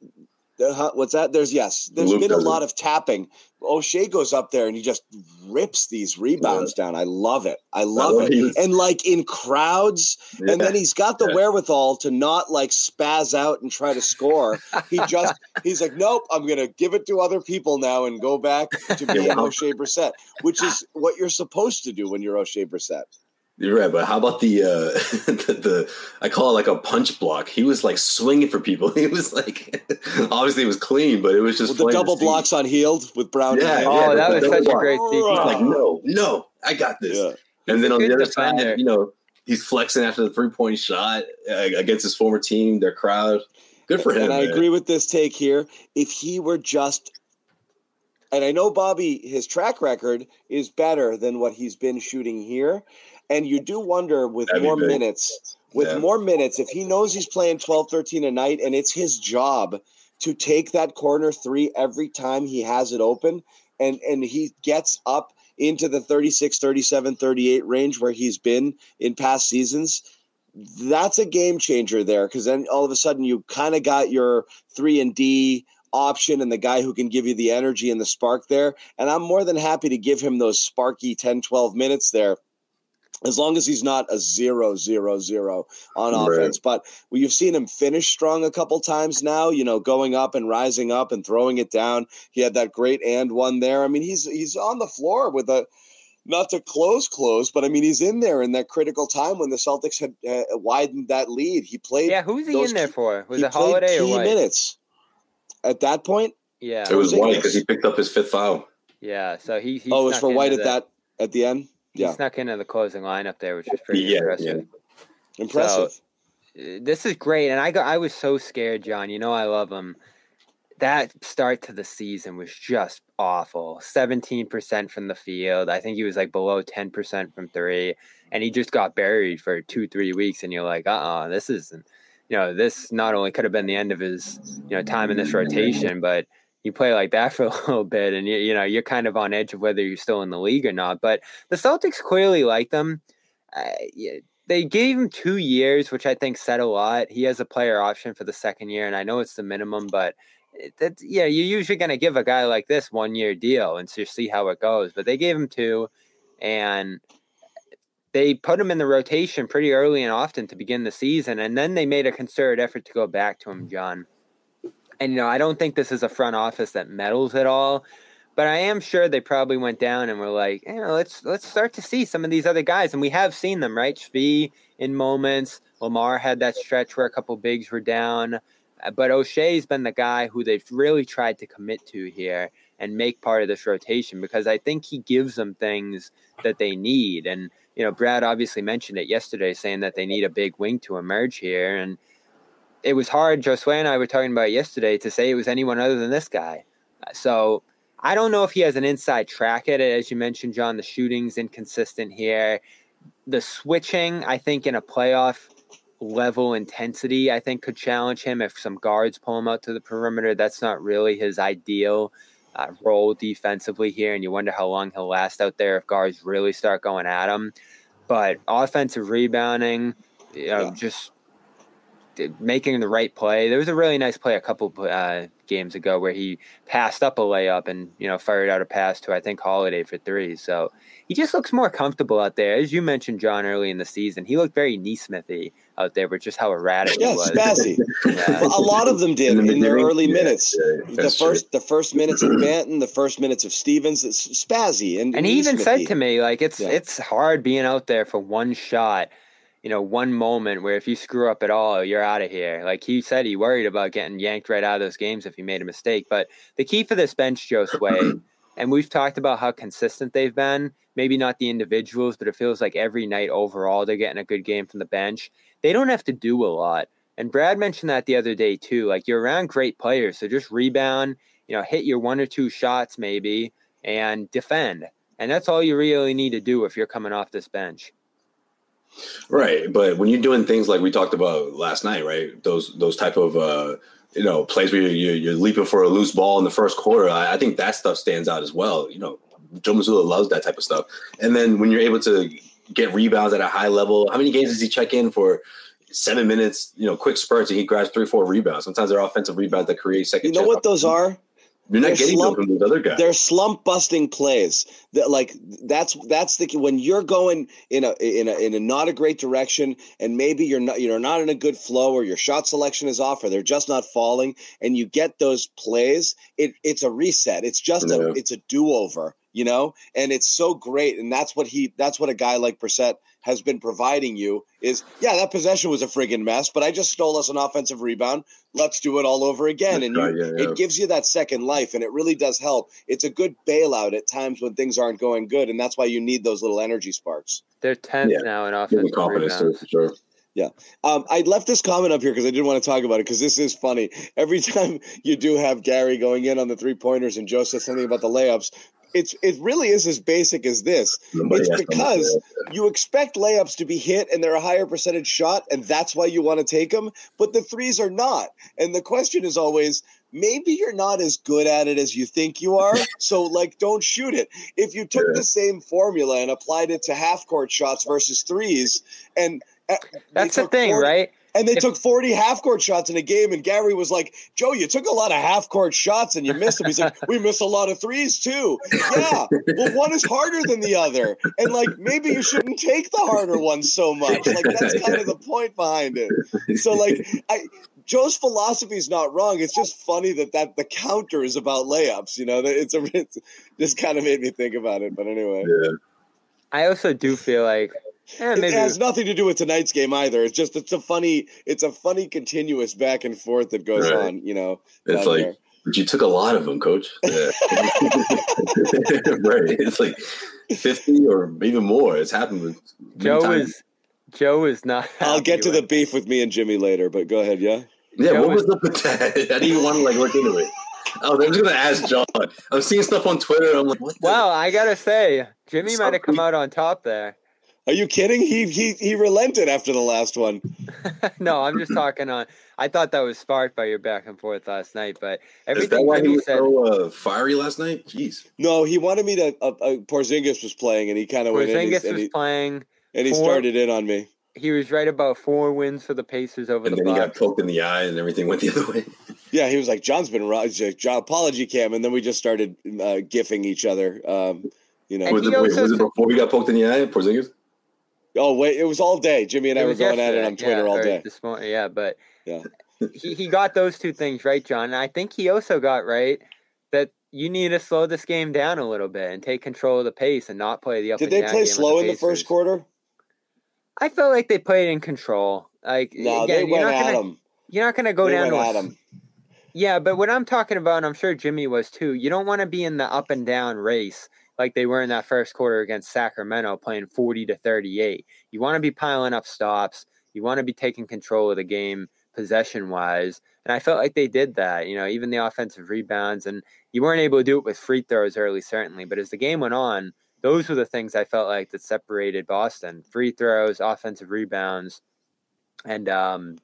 Uh, what's that? There's yes. There's Luke been a doesn't. lot of tapping. Oshae goes up there and he just rips these rebounds down. I love it. I love love it. he And like in crowds, and then he's got the Yeah. wherewithal to not like spaz out and try to score. He (laughs) just he's like, nope, I'm gonna give it to other people now and go back to (laughs) being Yeah. Oshae Brissett, which (laughs) is what you're supposed to do when you're Oshae Brissett. You're right, but how about the, uh, (laughs) the the I call it like a punch block. He was like swinging for people. (laughs) He was like (laughs) obviously it was clean, but it was just With the double blocks on Hield with Brown. Yeah, and Oh, yeah, that was double such a block. great He's sequence. like, no, no, I got this. Yeah. And then on the other defender. side, you know, he's flexing after the three point shot uh, against his former team, their crowd. Good for him. And I man. agree with this take here. If he were just, and I know Bobby, his track record is better than what he's been shooting here. And you do wonder with That'd more minutes, with Yeah. more minutes, if he knows he's playing 12, 13 a night and it's his job to take that corner three every time he has it open and, and he gets up into the 36, 37, 38 range where he's been in past seasons, that's a game changer there because then all of a sudden you kind of got your three and D option and the guy who can give you the energy and the spark there. And I'm more than happy to give him those sparky 10, 12 minutes there. As long as he's not a zero, zero, zero on Right. offense. But well, you've seen him finish strong a couple times now, you know, going up and rising up and throwing it down. He had that great and one there. I mean, he's he's on the floor with a not to close close, but I mean he's in there in that critical time when the Celtics had uh, widened that lead. He played Yeah, who's he those in there key- for? Was he it played Holiday or key what? minutes. At that point, Yeah, It was White because he picked up his fifth foul. yeah. So he, he oh, it was for White at that at the end. He Yeah, snuck into the closing lineup there, which was pretty Yeah, impressive. impressive. Uh, This is great, and I got I was so scared, John. You know I love him. That start to the season was just awful. Seventeen percent from the field. I think he was like below ten percent from three, and he just got buried for two three weeks. And you're like, uh, uh this isn't. You know, this not only could have been the end of his you know time in this rotation, but you play like that (laughs) for a little bit, and you you know you're kind of on edge of whether you're still in the league or not. But the Celtics clearly like them. Uh, they gave him two years, which I think said a lot. He has a player option for the second year, and I know it's the minimum, but that's yeah, you're usually going to give a guy like this one year deal and just see how it goes. But they gave him two, and they put him in the rotation pretty early and often to begin the season, and then they made a concerted effort to go back to him, John. And you know, I don't think this is a front office that meddles at all. But I am sure they probably went down and were like, you know, let's let's start to see some of these other guys, and we have seen them, right? Svi in moments. Lamar had that stretch where a couple bigs were down, Uh, but Oshae's been the guy who they've really tried to commit to here and make part of this rotation because I think he gives them things that they need. And you know, Brad obviously mentioned it yesterday, saying that they need a big wing to emerge here, and it was hard. Josue and I were talking about yesterday to say it was anyone other than this guy. So I don't know if he has an inside track at it. As you mentioned, John, the shooting's inconsistent here. The switching, I think, in a playoff level intensity, I think could challenge him if some guards pull him out to the perimeter. That's not really his ideal uh, role defensively here, and you wonder how long he'll last out there if guards really start going at him. But offensive rebounding, you know, Yeah. just making the right play. There was a really nice play a couple uh, games ago where he passed up a layup and you know fired out a pass to I think Holiday for three. So he just looks more comfortable out there. As you mentioned, John, early in the season, he looked very Neesmithy out there, but just how erratic Yeah, he was. spazzy. (laughs) Yeah. Well, a lot of them did In the in their early yeah, minutes. yeah, the that's true. first, the first minutes of Banton, the first minutes of Stevens, it's spazzy, and and he even said to me like it's Yeah. it's hard being out there for one shot you know one moment where if you screw up at all you're out of here. Like he said he worried about getting yanked right out of those games if he made a mistake but the key for this bench joe sway (clears throat) and we've talked about how consistent they've been maybe not the individuals but it feels like every night overall they're getting a good game from the bench they don't have to do a lot. And brad mentioned that the other day too like you're around great players so just rebound you know hit your one or two shots maybe and defend. And that's all you really need to do if you're coming off this bench. Right, but when you're doing things like we talked about last night, right? Those those type of uh, you know plays where you're, you're leaping for a loose ball in the first quarter. I, I think that stuff stands out as well. You know, Joe Mazzulla loves that type of stuff. And then when you're able to get rebounds at a high level, how many games does he check in for seven minutes, you know, quick spurts, and he grabs three, four rebounds. Sometimes they're offensive rebounds that create second. You know what those are? You're not they're getting slump- them from those other guys. They're slump busting plays. That like that's that's the when you're going in a in a in a not a great direction, and maybe you're not you're not in a good flow, or your shot selection is off, or they're just not falling, and you get those plays. It it's a reset. It's just a it's a do over, you know, and it's so great, and that's what he that's what a guy like Brissett has been providing you is yeah that possession was a friggin' mess, but I just stole us an offensive rebound. Let's do it all over again, That's and you, yeah, yeah. it gives you that second life, and it really does help. It's a good bailout at times when things aren't going good, and that's why you need those little energy sparks. They're tenth Yeah. now in Give offensive them confidence too, rebounds. for sure. Um, I left this comment up here because I didn't want to talk about it because this is funny. Every (laughs) time you do have Gary going in on the three pointers and Joe says something about the layups, it's it really is as basic as this. Nobody It's because you expect layups to be hit and they're a higher percentage shot, and that's why you want to take them. But the threes are not. And the question is always, maybe you're not as good at it as you think you are. (laughs) so, like, don't shoot it. If you took Yeah. the same formula and applied it to half court shots versus threes, and uh, That's the thing, 40 right? And they If- took 40 half court shots in a game, and Gary was like, Joe, you took a lot of half court shots and you missed them. He's like, We miss a lot of threes too. Yeah. Well, one is harder than the other. And like, maybe you shouldn't take the harder one so much. Like, that's kind of the point behind it. So, like, I. Joe's philosophy is not wrong. It's just funny that, that the counter is about layups. You know, it's a it's just kind of made me think about it. But anyway, Yeah. I also do feel like eh, it has nothing to do with tonight's game either. It's just it's a funny it's a funny continuous back and forth that goes Right. on. You know, It's like, there. but you took a lot of them, coach. (laughs) Yeah. (laughs) right. It's like 50 or even more. It's happened with Joe times. is Joe is not. (laughs) I'll get to happy the beef with me and Jimmy later. But go ahead, yeah. Yeah, Joe what is- was up with that? How do you want to like look into it? Oh, I'm just gonna ask John. I'm seeing stuff on Twitter. I'm like, what? The? Wow, I gotta say, Jimmy might have come out on top there. Are you kidding? He he he relented after the last one. (laughs) no, I'm just talking on. I thought that was sparked by your back and forth last night, but Is that everything why he was said. so uh, fiery last night? Jeez. No, he wanted me to. Uh, uh, Porzingis was playing, and he kind of went in and, Porzingis he- and was he, playing. and he four- started in on me. He was right about four wins for the Pacers over And the then he got poked in the eye, and everything went the other way. (laughs) Yeah, he was like, "John's been wrong." Like, John, apology, Cam, and then we just started uh, gifting each other. Um, you know, Was it, wait, was it before he got poked in the eye, Porzingis? Oh wait, it was all day. Jimmy and I were going at it on Twitter yeah, all day. This morning, yeah, but Yeah. he, he got those two things right, John. And I think he also got right that you need to slow this game down a little bit and take control of the pace and not play the up Did and they down play slow in the first quarter? I felt like they played in control. Like No, again, they you're went not at gonna him. you're not gonna go They down to at him. Yeah, but what I'm talking about, and I'm sure Jimmy was too, you don't want to be in the up and down race like they were in that first quarter against Sacramento playing 40 to 38. You want to be piling up stops. You want to be taking control of the game possession wise. And I felt like they did that, you know, even the offensive rebounds. And you weren't able to do it with free throws early, certainly. But as the game went on, those were the things I felt like that separated Boston free throws, offensive rebounds, and um,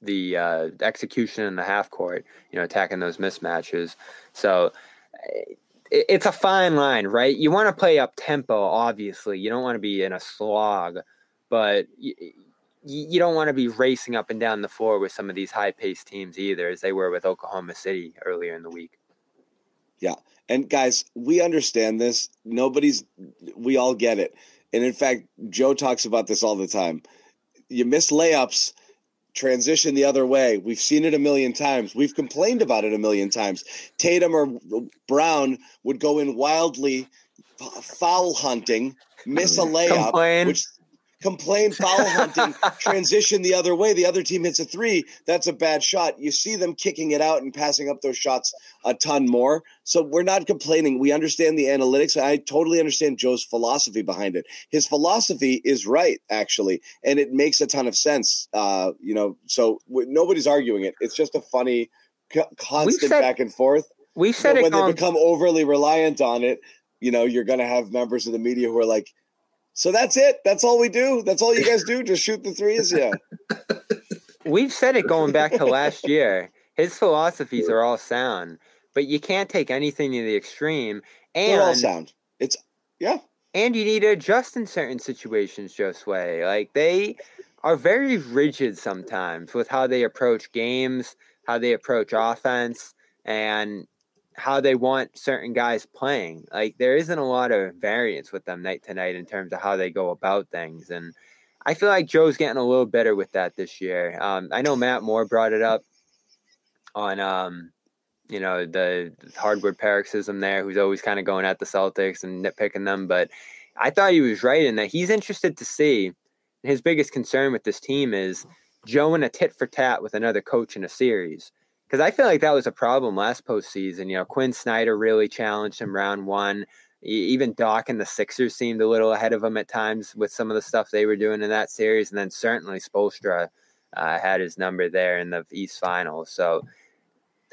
the uh, execution in the half court, you know, attacking those mismatches. So eh, it's a fine line, right? You want to play up tempo, obviously. You don't want to be in a slog, but you, you don't want to be racing up and down the floor with some of these high paced teams either, as they were with Oklahoma City earlier in the week. Yeah. And guys, we understand this. Nobody's, we all get it. And in fact, Joe talks about this all the time. You miss layups, transition the other way. We've seen it a million times. We've complained about it a million times. Tatum or Brown would go in wildly foul hunting, miss a mm. layup, Complain. which complain foul (laughs) hunting, transition the other way. The other team hits a three. That's a bad shot. You see them kicking it out and passing up those shots a ton more. So we're not complaining. We understand the analytics. I totally understand Joe's philosophy behind it. His philosophy is right, actually, and it makes a ton of sense. Uh, you know, so w- nobody's arguing it. It's just a funny, co- constant said- back and forth. We said But it when they become overly reliant on it, you know, you're going to have members of the media who are like, "So that's it? That's all we do? That's all you guys do? Just shoot the threes? Yeah." (laughs) we've said it going back to last year. His philosophies are all sound, but you can't take anything to the extreme. They're all And sound. It's yeah. and you need to adjust in certain situations, Joe Sway. Like they are very rigid sometimes with how they approach games, how they approach offense, and how they want certain guys playing. Like there isn't a lot of variance with them night to night in terms of how they go about things. And I feel like Joe's getting a little better with that this year. Um, I know Matt Moore brought it up on um, you know, the hardwood paroxysm there, who's always kind of going at the Celtics and nitpicking them. But I thought he was right in that he's interested to see. His biggest concern with this team is Joe in a tit for tat with another coach in a series. Because I feel like that was a problem last postseason. You know, Quin Snyder really challenged him round one. Even Doc and the Sixers seemed a little ahead of him at times with some of the stuff they were doing in that series. And then certainly Spoelstra uh, had his number there in the East Finals. So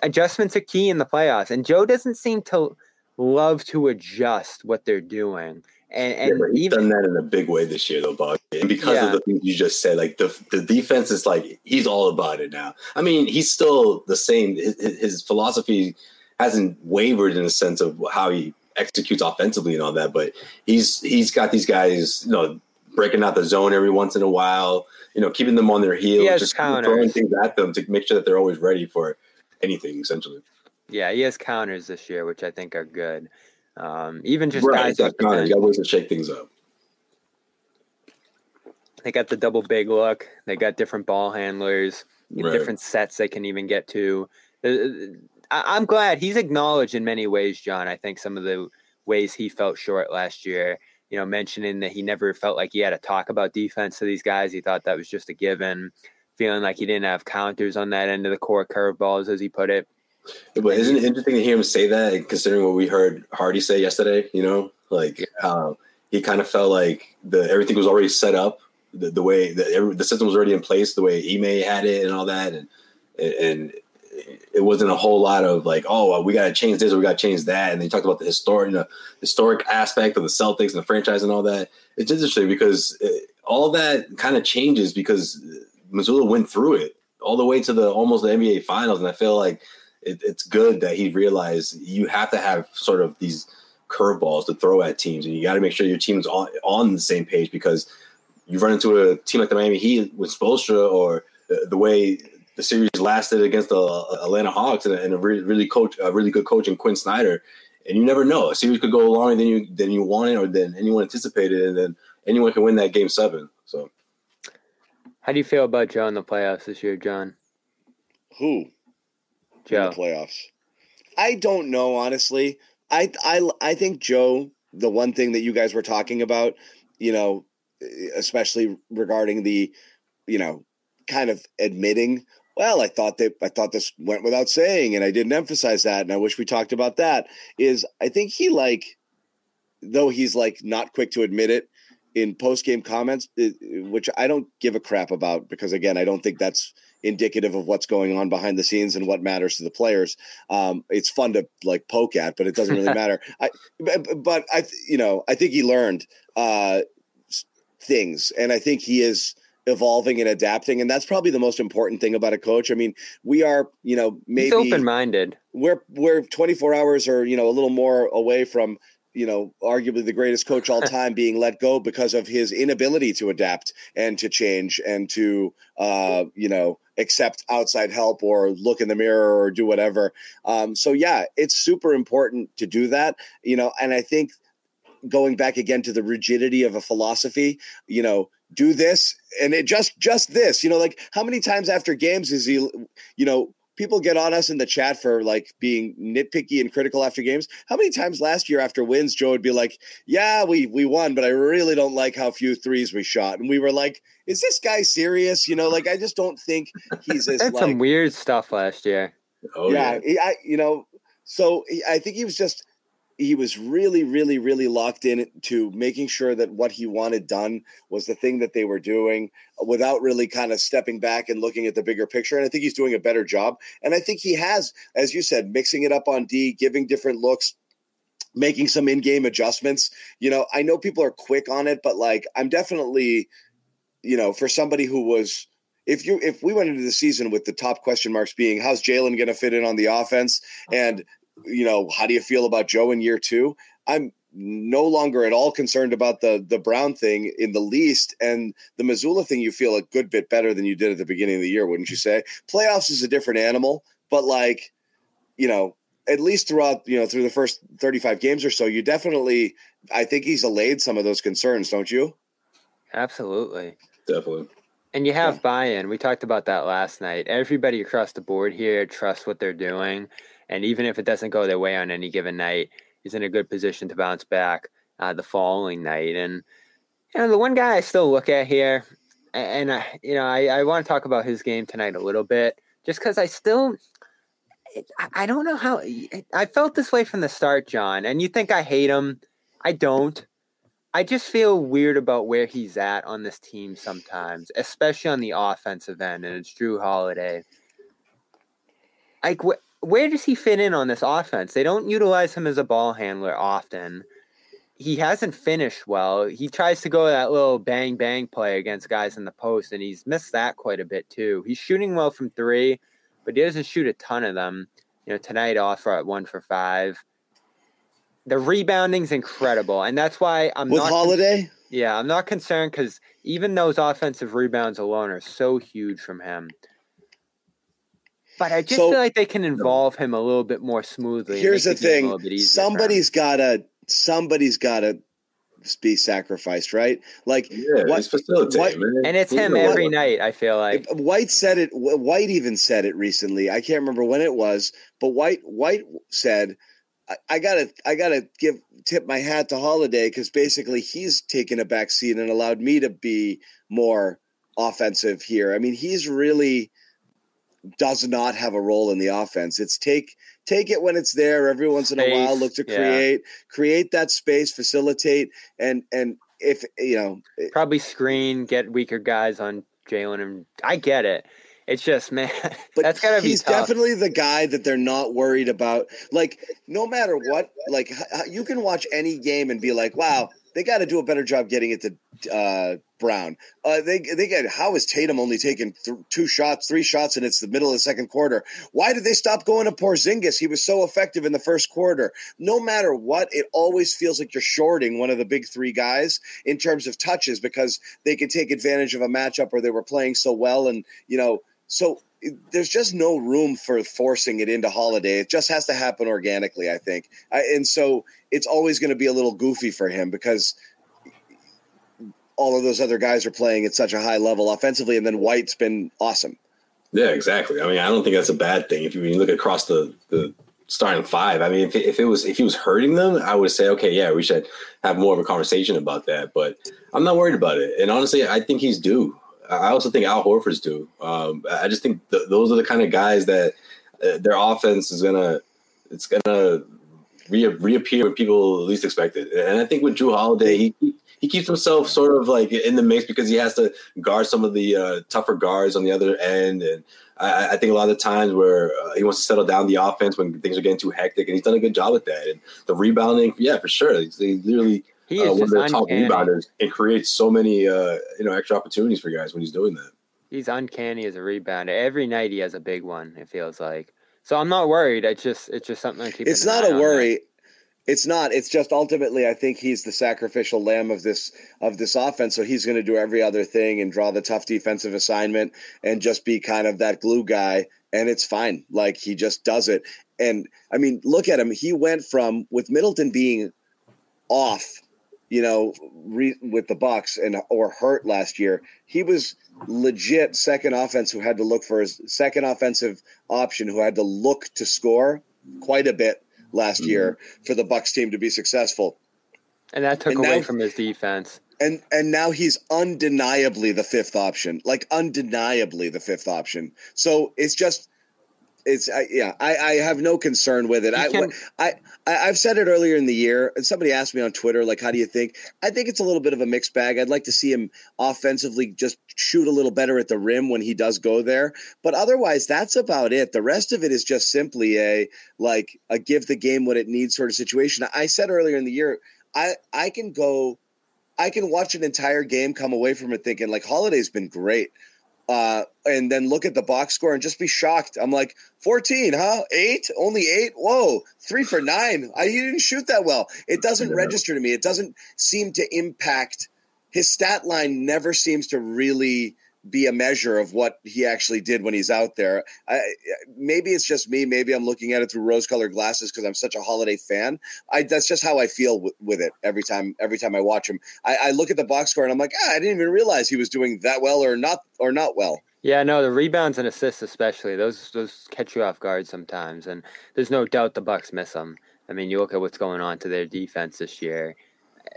adjustments are key in the playoffs, and Joe doesn't seem to love to adjust what they're doing. And, and yeah, he's even, done that in a big way this year, though, Bob. And because yeah. of the things you just said, like the the defense is like he's all about it now. I mean, he's still the same. His, his philosophy hasn't wavered in the sense of how he executes offensively and all that, but he's he's got these guys, you know, breaking out the zone every once in a while, you know, keeping them on their heels, just counters. throwing things at them to make sure that they're always ready for anything essentially. Yeah, he has counters this year, which I think are good. Um, even just right, guys counters, got ways to shake things up. They got the double big look. They got different ball handlers, right. different sets they can even get to. Uh, I'm glad he's acknowledged in many ways, John. I think some of the ways he felt short last year. You know, mentioning that he never felt like he had to talk about defense to these guys. He thought that was just a given feeling like he didn't have counters on that end of the court curveballs, as he put it. But isn't it interesting to hear him say that, considering what we heard Hardy say yesterday? You know, like yeah. Uh, he kind of felt like the everything was already set up, the, the way the, the system was already in place, the way Ime had it, and all that, and and it wasn't a whole lot of like, oh, we got to change this or we got to change that. And they talked about the historic, you know, historic aspect of the Celtics and the franchise and all that. It's interesting because it, all that kind of changes because Mazzulla went through it all the way to the almost the NBA finals, and I feel like it, it's good that he realized you have to have sort of these curveballs to throw at teams, and you got to make sure your team's on on the same page because you run into a team like the Miami Heat with Spoelstra or the, the way the series lasted against the uh, Atlanta Hawks and, and a really, really coach, a really good coach in Quin Snyder, and you never know a series could go longer than you than you wanted or than anyone anticipated, and then anyone can win that game seven. So. How do you feel about Joe in the playoffs this year, John? Who? Joe. In the playoffs. I don't know, honestly. I I I think Joe, the one thing that you guys were talking about, you know, especially regarding the, you know, kind of admitting, well, I thought that I thought this went without saying, and I didn't emphasize that, and I wish we talked about that. Is I think he like, though he's like not quick to admit it, in post game comments, which I don't give a crap about because again, I don't think that's indicative of what's going on behind the scenes and what matters to the players. Um, it's fun to like poke at, but it doesn't really (laughs) matter. I, but I, you know, I think he learned uh, things, and I think he is evolving and adapting, and that's probably the most important thing about a coach. I mean, we are, you know, maybe open minded. We're we're 24 hours or you know a little more away from you know, arguably the greatest coach all (laughs) time being let go because of his inability to adapt and to change and to, uh, you know, accept outside help or look in the mirror or do whatever. Um, so yeah, it's super important to do that, you know, and I think going back again to the rigidity of a philosophy, you know, do this and it just just this, you know, like how many times after games is he, you know, people get on us in the chat for like being nitpicky and critical after games. How many times last year after wins, Joe would be like, "Yeah, we we won, but I really don't like how few threes we shot," and we were like, "Is this guy serious?" You know, like I just don't think he's as like, some weird stuff last year. Oh yeah, yeah. I you know, so I think he was just he was really, really, really locked in to making sure that what he wanted done was the thing that they were doing without really kind of stepping back and looking at the bigger picture. And I think he's doing a better job. And I think he has, as you said, mixing it up on D, giving different looks, making some in-game adjustments. You know, I know people are quick on it, but like I'm definitely, you know, for somebody who was if you if we went into the season with the top question marks being how's Jalen going to fit in on the offense uh-huh. and you know, how do you feel about Joe in year two? I'm no longer at all concerned about the the Brown thing in the least, and the Mazzulla thing you feel a good bit better than you did at the beginning of the year, wouldn't you say? Playoffs is a different animal, but like, you know, at least throughout you know through the first thirty five games or so, you definitely, I think he's allayed some of those concerns, don't you? Absolutely. Definitely. And you have buy-in. We talked about that last night. Everybody across the board here trusts what they're doing, and even if it doesn't go their way on any given night, he's in a good position to bounce back uh, the following night. And you know, the one guy I still look at here, and I, you know, I, I want to talk about his game tonight a little bit, just because I still, I don't know how I felt this way from the start, John. And you think I hate him? I don't. I just feel weird about where he's at on this team sometimes, especially on the offensive end, and it's Jrue Holiday. Like, wh- where does he fit in on this offense? They don't utilize him as a ball handler often. He hasn't finished well. He tries to go that little bang bang play against guys in the post, and he's missed that quite a bit too. He's shooting well from three, but he doesn't shoot a ton of them. You know, tonight off at one for five the rebounding's incredible, and that's why I'm with not Holiday. yeah, I'm not concerned because even those offensive rebounds alone are so huge from him. But I just So- feel like they can involve him a little bit more smoothly. Here's the make game a thing: little bit easier for him. somebody's gotta somebody's gotta be sacrificed, right? Like Yeah, What- he's what- man. and it's He's him the one. every night. I feel like White said it. White even said it recently. I can't remember when it was, but White White said, "I, I gotta I gotta give tip my hat to Holiday because basically he's taken a back seat and allowed me to be more offensive here. I mean, he's really does not have a role in the offense. It's take take it when it's there every once in a while. Look to yeah. create create that space, facilitate, and and if you know probably screen, get weaker guys on Jalen, and I get it. It's just (laughs) man, But that's gotta be he's tough. definitely the guy that they're not worried about. Like, no matter what, like you can watch any game and be like, "Wow, they got to do a better job getting it to uh, Brown." Uh, they they get how is Tatum only taking th- two shots, three shots, and it's the middle of the second quarter? Why did they stop going to Porzingis? He was so effective in the first quarter. No matter what, it always feels like you're shorting one of the big three guys in terms of touches because they could take advantage of a matchup where they were playing so well, and you know. So there's just no room for forcing it into holiday. It just has to happen organically, I think. I, and so it's always going to be a little goofy for him because all of those other guys are playing at such a high level offensively, and then White's been awesome. Yeah, exactly. I mean, I don't think that's a bad thing. If you, you look across the the starting five, I mean, if if it was if he was hurting them, I would say, okay, yeah, we should have more of a conversation about that. But I'm not worried about it. And honestly, I think he's due. I also think Al Horford's due. Um, I just think th- those are the kind of guys that uh, their offense is gonna it's gonna re- reappear when people least expect it. And I think with Jrue Holiday, he he keeps himself sort of like in the mix because he has to guard some of the uh, tougher guards on the other end. And I, I think a lot of the times where uh, he wants to settle down the offense when things are getting too hectic, and he's done a good job with that. And the rebounding, yeah, for sure, he's literally he uh, is one of just the top uncanny. rebounders and creates so many uh, you know extra opportunities for guys when he's doing that. He's uncanny as a rebounder. Every night he has a big one. It feels like. So I'm not worried. It's just it's just something I keep. It's not eye a on worry. It's not. It's just ultimately, I think he's the sacrificial lamb of this of this offense. So he's going to do every other thing and draw the tough defensive assignment and just be kind of that glue guy. And it's fine. Like he just does it. And I mean, look at him. He went from with Middleton being off, you know, re, with the Bucks and or hurt last year. He was legit second offense who had to look for his second offensive option who had to look to score quite a bit last Mhm. year for the Bucks team to be successful. And that took And away now- from his defense. And and now he's undeniably the fifth option, like undeniably the fifth option. So it's just it's I, yeah, I, I have no concern with it. I, can- I I I've said it earlier in the year, and somebody asked me on Twitter, like, how do you think? I think it's a little bit of a mixed bag. I'd like to see him offensively just shoot a little better at the rim when he does go there, but otherwise, that's about it. The rest of it is just simply a like a give the game what it needs sort of situation. I said earlier in the year, I I can go, I can watch an entire game, come away from it thinking like Holiday's been great. uh, and then look at the box score and just be shocked. I'm like, 14, huh? Eight? Only eight? Whoa, three for nine. I, he didn't shoot that well. It doesn't Yeah. register to me. It doesn't seem to impact his stat line. Never seems to really be a measure of what he actually did when he's out there. I, maybe it's just me. Maybe I'm looking at it through rose-colored glasses because I'm such a holiday fan. I, that's just how I feel with, with it every time. Every time I watch him, I, I look at the box score and I'm like, ah, I didn't even realize he was doing that well or not or not well. Yeah, no, the rebounds and assists especially those those catch you off guard sometimes, and there's no doubt the Bucks miss them. I mean, you look at what's going on to their defense this year,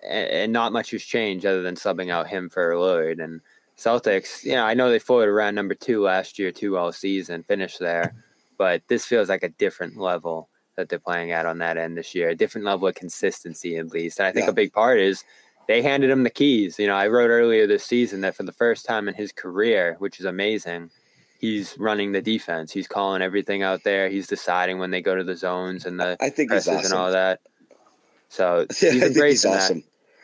and, and not much has changed other than subbing out him for Lillard and Celtics. You know, I know they floated around number two last year, two all season, finished there, but this feels like a different level that they're playing at on that end this year, a different level of consistency at least. And I think Yeah. a big part is they handed him the keys. You know, I wrote earlier this season that for the first time in his career, which is amazing, he's running the defense. He's calling everything out there. He's deciding when they go to the zones and the I think presses and all that. So (laughs) he's I think he's embracing that.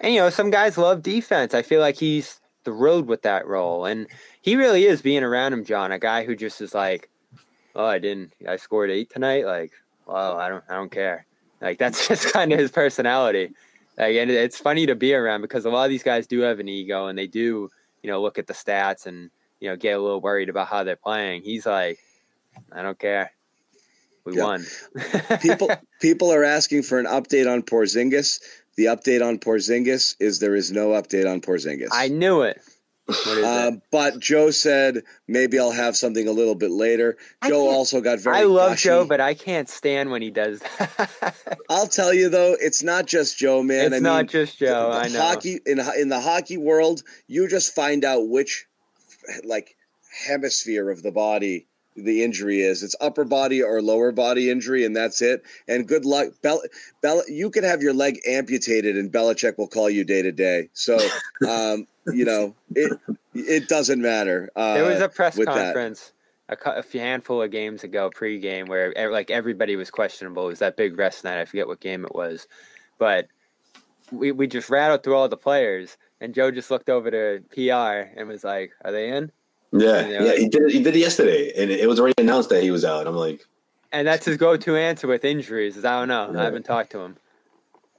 And you know, some guys love defense. I feel like he's thrilled with that role, and he really is being around him, John. A guy who just is like, "Oh, I didn't. I scored eight tonight. Like, well, I don't. I don't care." Like that's (laughs) just kind of his personality. Like, and it's funny to be around because a lot of these guys do have an ego, and they do, you know, look at the stats and you know get a little worried about how they're playing. He's like, "I don't care. We Yeah. won." (laughs) people people are asking for an update on Porzingis. The update on Porzingis is there is no update on Porzingis. I knew it. What is Uh, but Joe said maybe I'll have something a little bit later. I Joe also got very. I love gushy. Joe, but I can't stand when he does that. (laughs) I'll tell you though, it's not just Joe, man. it's I not mean, just Joe. the I know. Hockey in in the hockey world, you just find out which like hemisphere of the body the injury is. It's upper body or lower body injury, and that's it. And good luck, Bel. Bel- you could have your leg amputated, and Belichick will call you day to day. So, (laughs) um, you know, it it doesn't matter. Uh, there was a press with that. conference a, a handful of games ago, pregame, where like everybody was questionable. It was that big rest night? I forget what game it was, but we we just rattled through all the players, and Joe just looked over to PR and was like, "Are they in?" Yeah, Yeah. yeah, he did. It, he did it yesterday, and it was already announced that he was out. I'm like, And that's his go-to answer with injuries. Is I don't know. Yeah. I haven't talked to him.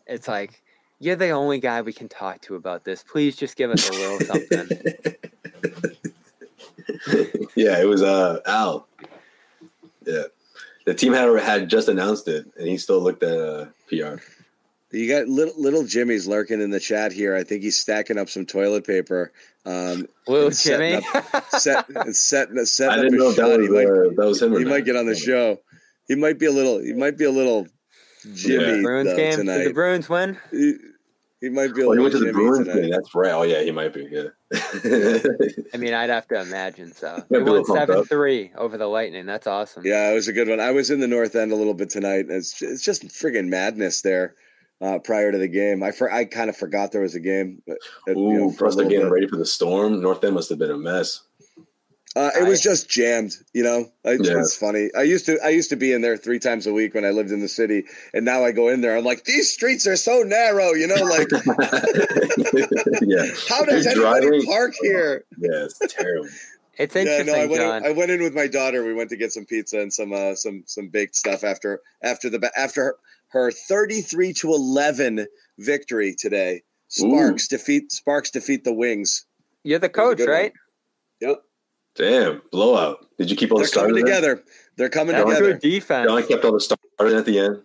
It's like you're the only guy we can talk to about this. Please just give us a little something. (laughs) yeah, it was uh Al. Yeah, the team had had just announced it, and he still looked at uh, PR. You got little little Jimmy's lurking in the chat here. I think he's stacking up some toilet paper. Um, Little and setting Jimmy. set setting (laughs) setting I didn't a know if that shot. was, He might uh, that was him. Or he not. might get on the show. He might be a little. He might be a little Jimmy Bruins though, game. Did the. Bruins win? he, he might be a Oh, he went to the Jimmy Bruins tonight. game. That's right. Oh yeah, he might be. Yeah. I mean, I'd have to imagine so. Yeah, They won pumped up. seven three over the Lightning. That's awesome. Yeah, it was a good one. I was in the North End a little bit tonight. It's just, it's just friggin' madness there. Uh, prior to the game, I for, I kind of forgot there was a game. But, uh, you Ooh, know, for a plus they're getting bit. ready for the storm. North End must have been a mess. Uh, it was just jammed, you know. I, Yeah. It's funny. I used to I used to be in there three times a week when I lived in the city, and now I go in there. I'm like, these streets are so narrow, you know. Like, (laughs) yeah, (laughs) how does You're anybody driving- park here? yeah, it's terrible. It's Yeah, interesting, no, I went. John. In, I went in with my daughter. We went to get some pizza and some uh, some some baked stuff after after the after her, her 33 to 11 victory today. Sparks defeat Sparks defeat the Wings. You're the That was a coach, good one. right? Yep, Damn, blowout. Did you keep all the they're coming starters? in? together. They're coming That's together. good defense. John kept all the starters at the end.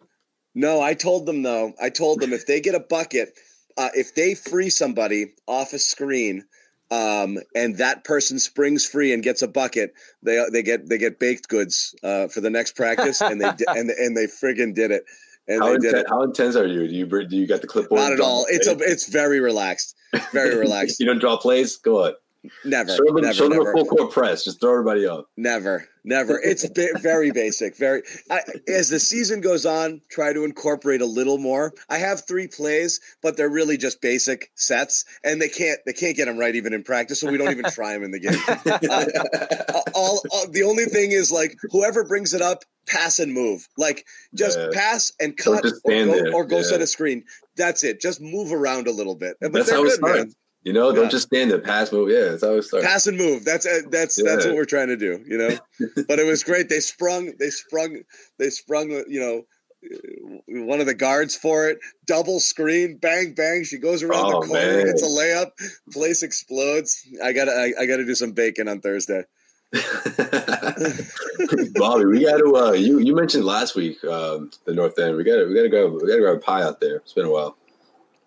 No, I told them though. I told them if they get a bucket, uh, if they free somebody off a screen, um, and that person springs free and gets a bucket, they they get they get baked goods uh, for the next practice, and they (laughs) and and they friggin' did it, and How, they intense, how intense are you? Do you br- do you got the clipboard? Not at Draw all. It's a it's very relaxed, very (laughs) relaxed. you don't draw plays. Go on. Never, Show them, never, them never. a full court press. Just throw everybody off. Never, never. It's ba- very basic. Very. I, as the season goes on, try to incorporate a little more. I have three plays, but they're really just basic sets, and they can't they can't get them right even in practice, so we don't even (laughs) try them in the game. Uh, all, all the only thing is like whoever brings it up, pass and move. Like just Yeah. pass and cut, just or go, or go Yeah. set a screen. That's it. Just move around a little bit. But That's they're how good. Starts. You know, Yeah. don't just stand there. Pass, move. Yeah, that's how it starts. Pass and move. That's uh, that's that's what we're trying to do, you know. (laughs) but it was great. They sprung. They sprung. They sprung. You know, uh, one of the guards for it. Double screen. Bang bang. She goes around Oh, the corner. man. Hits a layup. Place explodes. I gotta. I, I gotta do some bacon on Thursday. (laughs) Bobby, we got to. Uh, you you mentioned last week um, the North End. We got to we got to go. We got to grab a pie out there. It's been a while.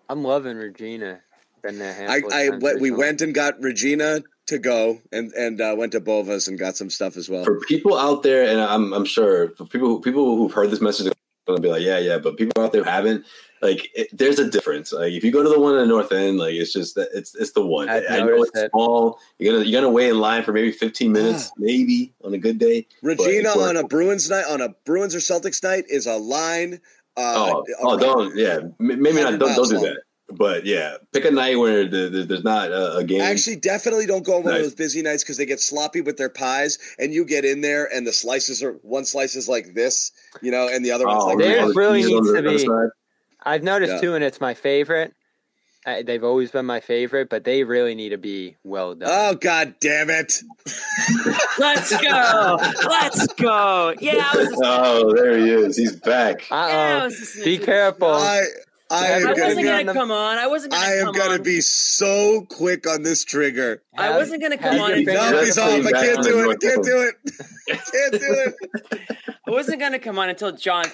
I'm loving Regina. Been there. a I, handful of I went, we went and got Regina to go and and uh, went to Bova's and got some stuff as well. For people out there, and I'm I'm sure for people who, people who've heard this message, are gonna be like, yeah, yeah. But people out there who haven't, like, it, there's a difference. Like, if you go to the one in the North End, like, it's just that it's it's the one. I've I know it's it. small. You're gonna you're gonna wait in line for maybe 15 minutes, maybe on a good day. Regina But- on a Bruins night, on a Bruins or Celtics night, is a line. Uh, Oh, oh, don't yeah. Maybe not. Don't, don't do that. But yeah, pick a night where the, the, there's not a, a game. Actually, definitely don't go on one of those busy nights because they get sloppy with their pies, and you get in there and the slices are one slice is like this, you know, and the other one's oh, like There all that. the really cheese needs to be- I've noticed Yeah. too, and it's my favorite. Uh, they've always been my favorite, but they really need to be well done. Oh God damn it! (laughs) Let's go. Let's go. Yeah, I was, Oh, there he is. He's back. Uh yeah, oh. was Be careful. I I am I You're gonna wasn't be gonna the- come on. I wasn't gonna I am gonna on. be so quick on this trigger. I wasn't gonna come on your and fingers No, he's off. I can't do it. I can't do it. (laughs) Can't do it. I wasn't gonna come on until John.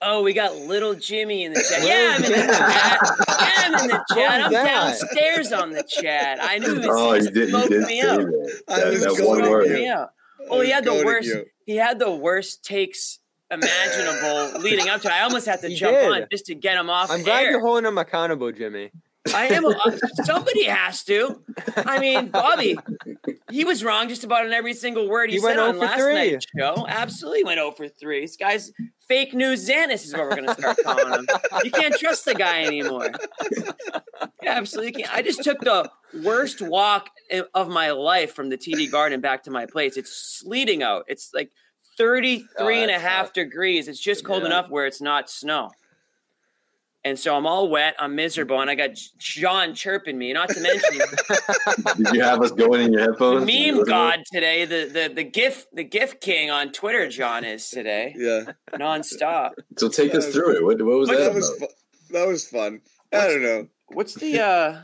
Oh, we got little Jimmy in the chat. Yeah, I'm in the chat. Yeah, I'm in the (laughs) chat. I'm downstairs on the chat. I knew he (laughs) Oh, you did. You smoking did me say out. that. I was that goading one word. me out. I Oh, he had the worst. you. He had the worst takes imaginable leading up to it. I almost had to He jump did. on just to get him off. I'm glad air. you're holding him accountable, Jimmy. I am. (laughs) Somebody has to. I mean, Bobby, he was wrong just about on every single word he, He said on oh last 3. night's show. Absolutely went 0 for 3. This guy's fake news Zannis is what we're going to start calling him. You can't trust the guy anymore. Absolutely can't. I just took the worst walk of my life from the TD Garden back to my place. It's sleeting out. It's like 33 Oh, and a half tough. degrees. It's just cold Yeah. enough where it's not snow. And so I'm all wet. I'm miserable, and I got John chirping me. Not to mention (laughs) (laughs) Did you have us going in your headphones? the meme god today. The the the gif the gif king on Twitter. John is today (laughs) Yeah, nonstop. So take us through it. What, what was What- that? that was about? fu- that was fun. I don't know. What's the uh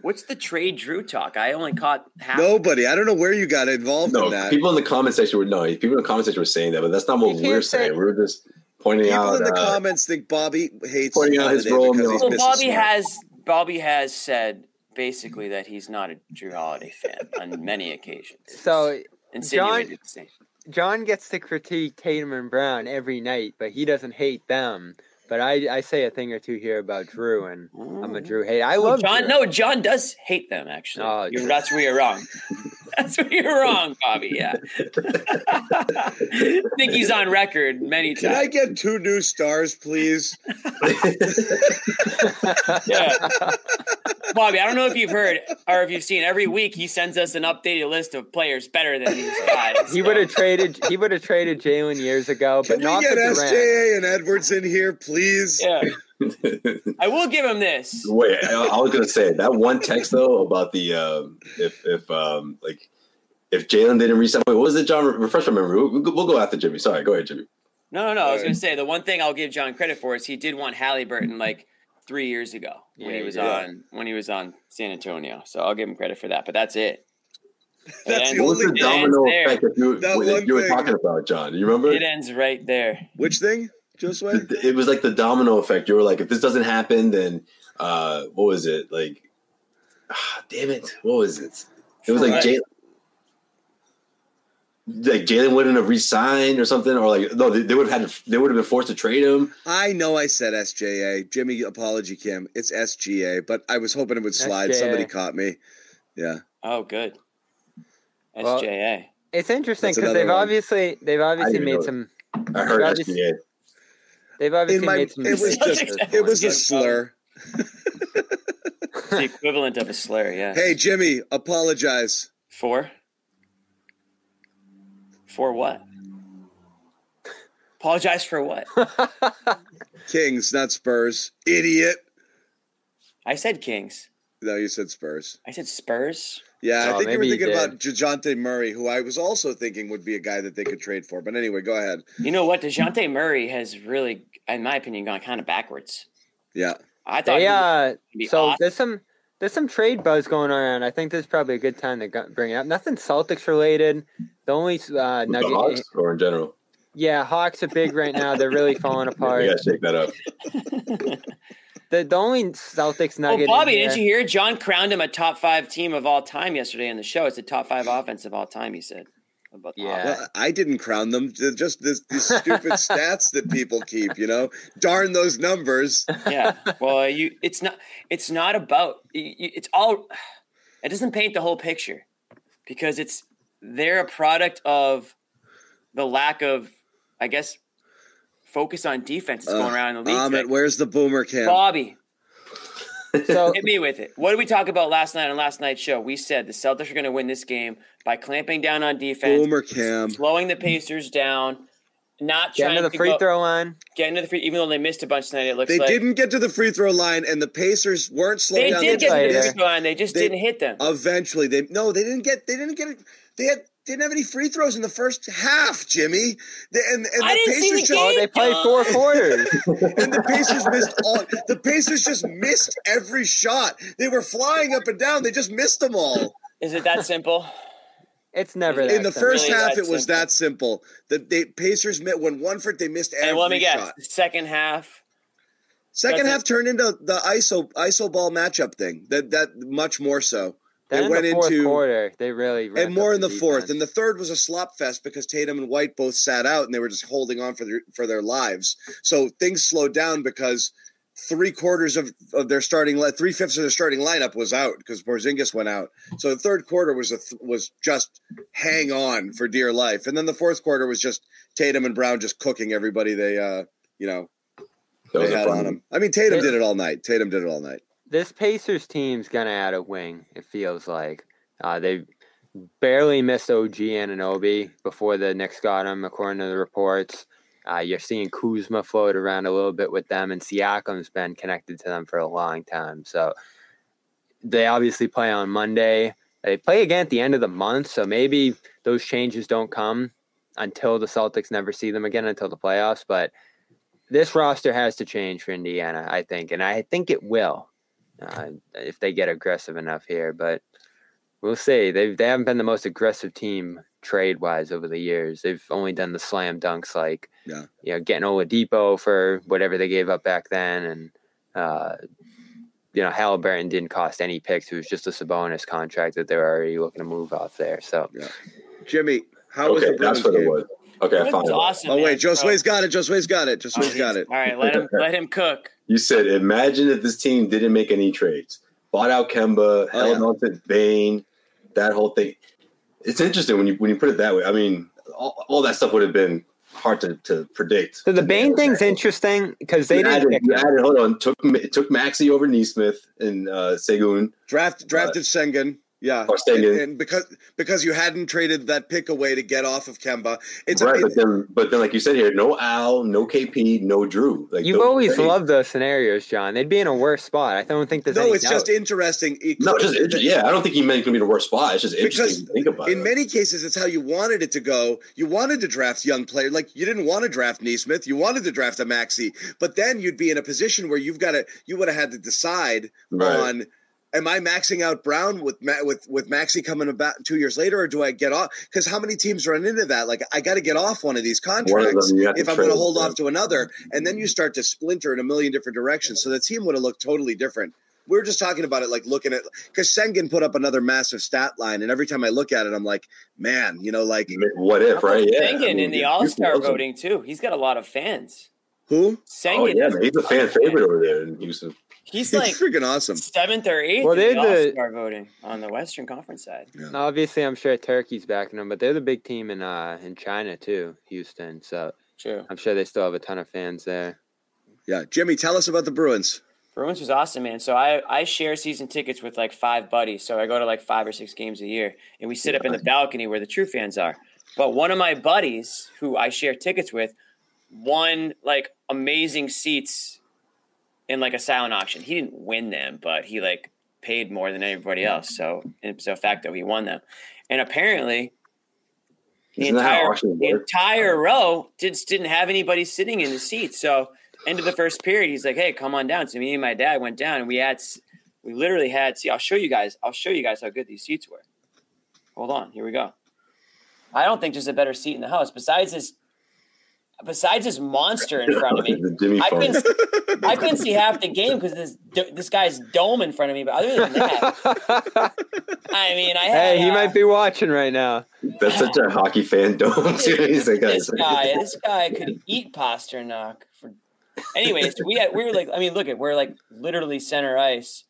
what's the trade Jrue talk? I only caught half. Nobody. I don't know where you got involved in No, that. people in the comment section were no. People in the comment section were saying that, but that's not what we're say- saying. We were just pointing People out. in the uh, comments think Bobby hates pointing out his role in because the- he's well, Bobby Smart. has Bobby has said basically that he's not a Jrue Holiday fan on many occasions. (laughs) So insinuated the same. John gets to critique Tatum and Brown every night, but he doesn't hate them. But I, I say a thing or two here about Jrue, and I'm a Jrue hate. I love John. Jrue. No, John does hate them. Actually, Oh, You're- Jrue. that's where you're wrong. (laughs) (laughs) That's where you're wrong, Bobby. Yeah, I (laughs) think he's on record many times. Can I get two new stars, please? (laughs) Yeah. Bobby, I don't know if you've heard or if you've seen. Every week he sends us an updated list of players better than these guys. He would have traded. He would have traded Jalen years ago, but Can we not get for Durant. SJA and Edwards in here, please? Yeah, I will give him this. Wait, I, I was gonna say that one text though about the um, if if um, like if Jalen didn't resign. Wait, what was it, John? Refresh my memory. We'll, we'll go after Jimmy. Sorry, go ahead, Jimmy. No, no, no. I was going to say the one thing I'll give John credit for is he did want Halliburton like three years ago when Yeah, he he was did. on when he was on San Antonio. So I'll give him credit for that. But that's it. (laughs) That's the ends- the only it domino effect that you, That that you were talking about, John? You remember? It ends right there. Which thing, Josue? It, it was like the domino effect. You were like, if this doesn't happen, then uh, what was it? Like, ah, damn it, what was it? It was like Right. Jalen. Like Jalen wouldn't have re-signed or something, or like no, they, they would have had to, they would have been forced to trade him. I know I said SJA. Jimmy, apology, Kim. It's SGA, but I was hoping it would slide. SJA. Somebody caught me. Yeah. Oh, good. Well, SJA. It's interesting because they've one. obviously they've obviously made some. I heard Obviously- SGA. They've obviously my, made some. it was just, it was a slur. The equivalent of a slur. Yeah. Hey, Jimmy, apologize. For? For what? Apologize for what? (laughs) Kings, not Spurs. Idiot. I said Kings. No, you said Spurs. I said Spurs. Yeah, I Oh, think you were thinking about Dejounte Murray, who I was also thinking would be a guy that they could trade for. But anyway, go ahead. You know what? Dejounte Murray has really, in my opinion, gone kind of backwards. Yeah. I thought They, he uh, so awesome. there's some there's some trade buzz going around. I think this is probably a good time to bring it up. Nothing Celtics related. The only uh, With the nugget, Hawks or in general. Yeah, Hawks are big right now. They're really falling (laughs) apart. You gotta shake that up. (laughs) The the only Celtics Oh, nugget. in Bobby, didn't you hear? John crowned him a top five team of all time yesterday in the show. It's a top five offense of all time. He said. About Yeah. Well, I didn't crown them. They're Just this, these stupid (laughs) stats that people keep, you know. Darn those numbers. yeah. Well, you. It's not. It's not about. you- you- It's all. It doesn't paint the whole picture, because it's they're a product of the lack of, I guess, focus on defense that's going Uh, around in the league. Ahmed, where's the boomer cam? Bobby, So (laughs) hit me with it. What did we talk about last night on last night's show? We said the Celtics are going to win this game by clamping down on defense, Boomer cam. slowing the Pacers down, not getting trying to get to the free go, throw line. getting to the free. Even though they missed a bunch tonight, it looks like. They like didn't get to the free throw line, and the Pacers weren't slowing They down. did They did get to the free throw line. They just They- didn't hit them. Eventually, they no, they didn't get. They didn't get it. They had. Didn't have any free throws in the first half, Jimmy. The, and, and I the didn't see Pacers the just, Oh, they played four quarters. (laughs) and the Pacers missed all. The Pacers just missed every shot. They were flying up and down. They just missed them all. Is it that simple? It's never that In the simple. first really half, that it was simple. that simple. The they, Pacers met when one for they missed every and let me guess. shot. Second half. Second That's half turned into the ISO ISO ball matchup thing. That that much more so. Then They in went the fourth into quarter, they really and more in the fourth. And the third was a slop fest because Tatum and White both sat out and they were just holding on for their for their lives. So things slowed down because three quarters of, of their starting three fifths of their starting lineup was out because Porzingis went out. So the third quarter was a th- was just hang on for dear life, and then the fourth quarter was just Tatum and Brown just cooking everybody they uh you know That they had fun on one. them. I mean Tatum They- did it all night. Tatum did it all night. This Pacers team's gonna add a wing. It feels like uh, they barely missed OG Anunoby before the Knicks got him, according to the reports. Uh, you're seeing Kuzma float around a little bit with them, and Siakam's been connected to them for a long time. So they obviously play on Monday. They play again at the end of the month, so maybe those changes don't come until the Celtics never see them again until the playoffs. But this roster has to change for Indiana, I think, and I think it will uh, if they get aggressive enough here. But we'll see. They they haven't been the most aggressive team trade wise over the years. They've only done the slam dunks, like Yeah. you know, getting Oladipo for whatever they gave up back then, and uh, you know, Halliburton didn't cost any picks. It was just a Sabonis contract that they were already looking to move off there. So yeah. Jimmy, how was the Bruins that's what it game? Was. Okay, I found it. awesome. Oh man. wait, Joe So- Sway's got it. Joe Sway's got it. Joe Oh, Sway's got it. All right, let him (laughs) let him cook. You said, imagine if this team didn't make any trades, bought out Kemba, held yeah. on to Bain, that whole thing. It's interesting when you when you put it that way. I mean, all, all that stuff would have been hard to, to predict. so the Bain thing's interesting because they You didn't. added, you him. added, hold on, took it took Maxey over Nesmith and uh, Segun. Draft drafted Sengun. Yeah, Or Sengun. And, and because because you hadn't traded that pick away to get off of Kemba, it's right, it- but then but then like you said here, no Al, no KP, no Jrue. Like You've always trades- loved those scenarios, John. They'd be in a worse spot. I don't think there's no, any it's just doubt. interesting. It No, just inter- yeah. I don't think he meant it could be the worst spot. It's just interesting Because to think about. in it. many cases, it's how you wanted it to go. You wanted to draft young players, like you didn't want to draft Nesmith. You wanted to draft a Maxey, but then you'd be in a position where you've got to. You would have had to decide Right. on. Am I maxing out Brown with with with Maxey coming about two years later, or do I get off? Because how many teams run into that? Like I got to get off one of these One of contracts them you have to if I'm going to hold yeah. off to another, and then you start to splinter in a million different directions. So the team would have looked totally different. We were just talking about it, like looking at because Sengen put up another massive stat line, and every time I look at it, I'm like, man, you know, like What if, right? Yeah. Sengun I mean, in the All Star voting too. He's got a lot of fans. who? Oh, Sengun, Oh yeah, man, he's a fan favorite over there in Houston. He's He's like freaking awesome. seventh or eighth Well, they're the- All Star voting on the Western Conference side. Obviously, I'm sure Turkey's backing them, but they're the big team in uh in China too, Houston. So True. I'm sure they still have a ton of fans there. Yeah, Jimmy, tell us about the Bruins. Bruins was awesome, man. So I, I share season tickets with like five buddies. So I go to like five or six games a year, and we sit up in the balcony where the true fans are. But one of my buddies, who I share tickets with, won like amazing seats in like a silent auction. He didn't win them, but he like paid more than everybody else. So ipso facto, he won them. And apparently, the Isn't entire the entire row just didn't have anybody sitting in the seats. So end of the first period, he's like, "Hey, come on down." So me and my dad went down, and we had we literally had. See, I'll show you guys. I'll show you guys how good these seats were. Hold on, here we go. I don't think there's a better seat in the house besides this. Besides this monster in front of me, (laughs) I couldn't. (laughs) I couldn't see half the game because this this guy's dome in front of me. But other than that, (laughs) I mean, I had, hey, he uh, might be watching right now. That's such a hockey fan dome too. He's like, this guy, this guy could eat Pastrnak. For, anyways, we had, we were like, I mean, look at we're like literally center ice,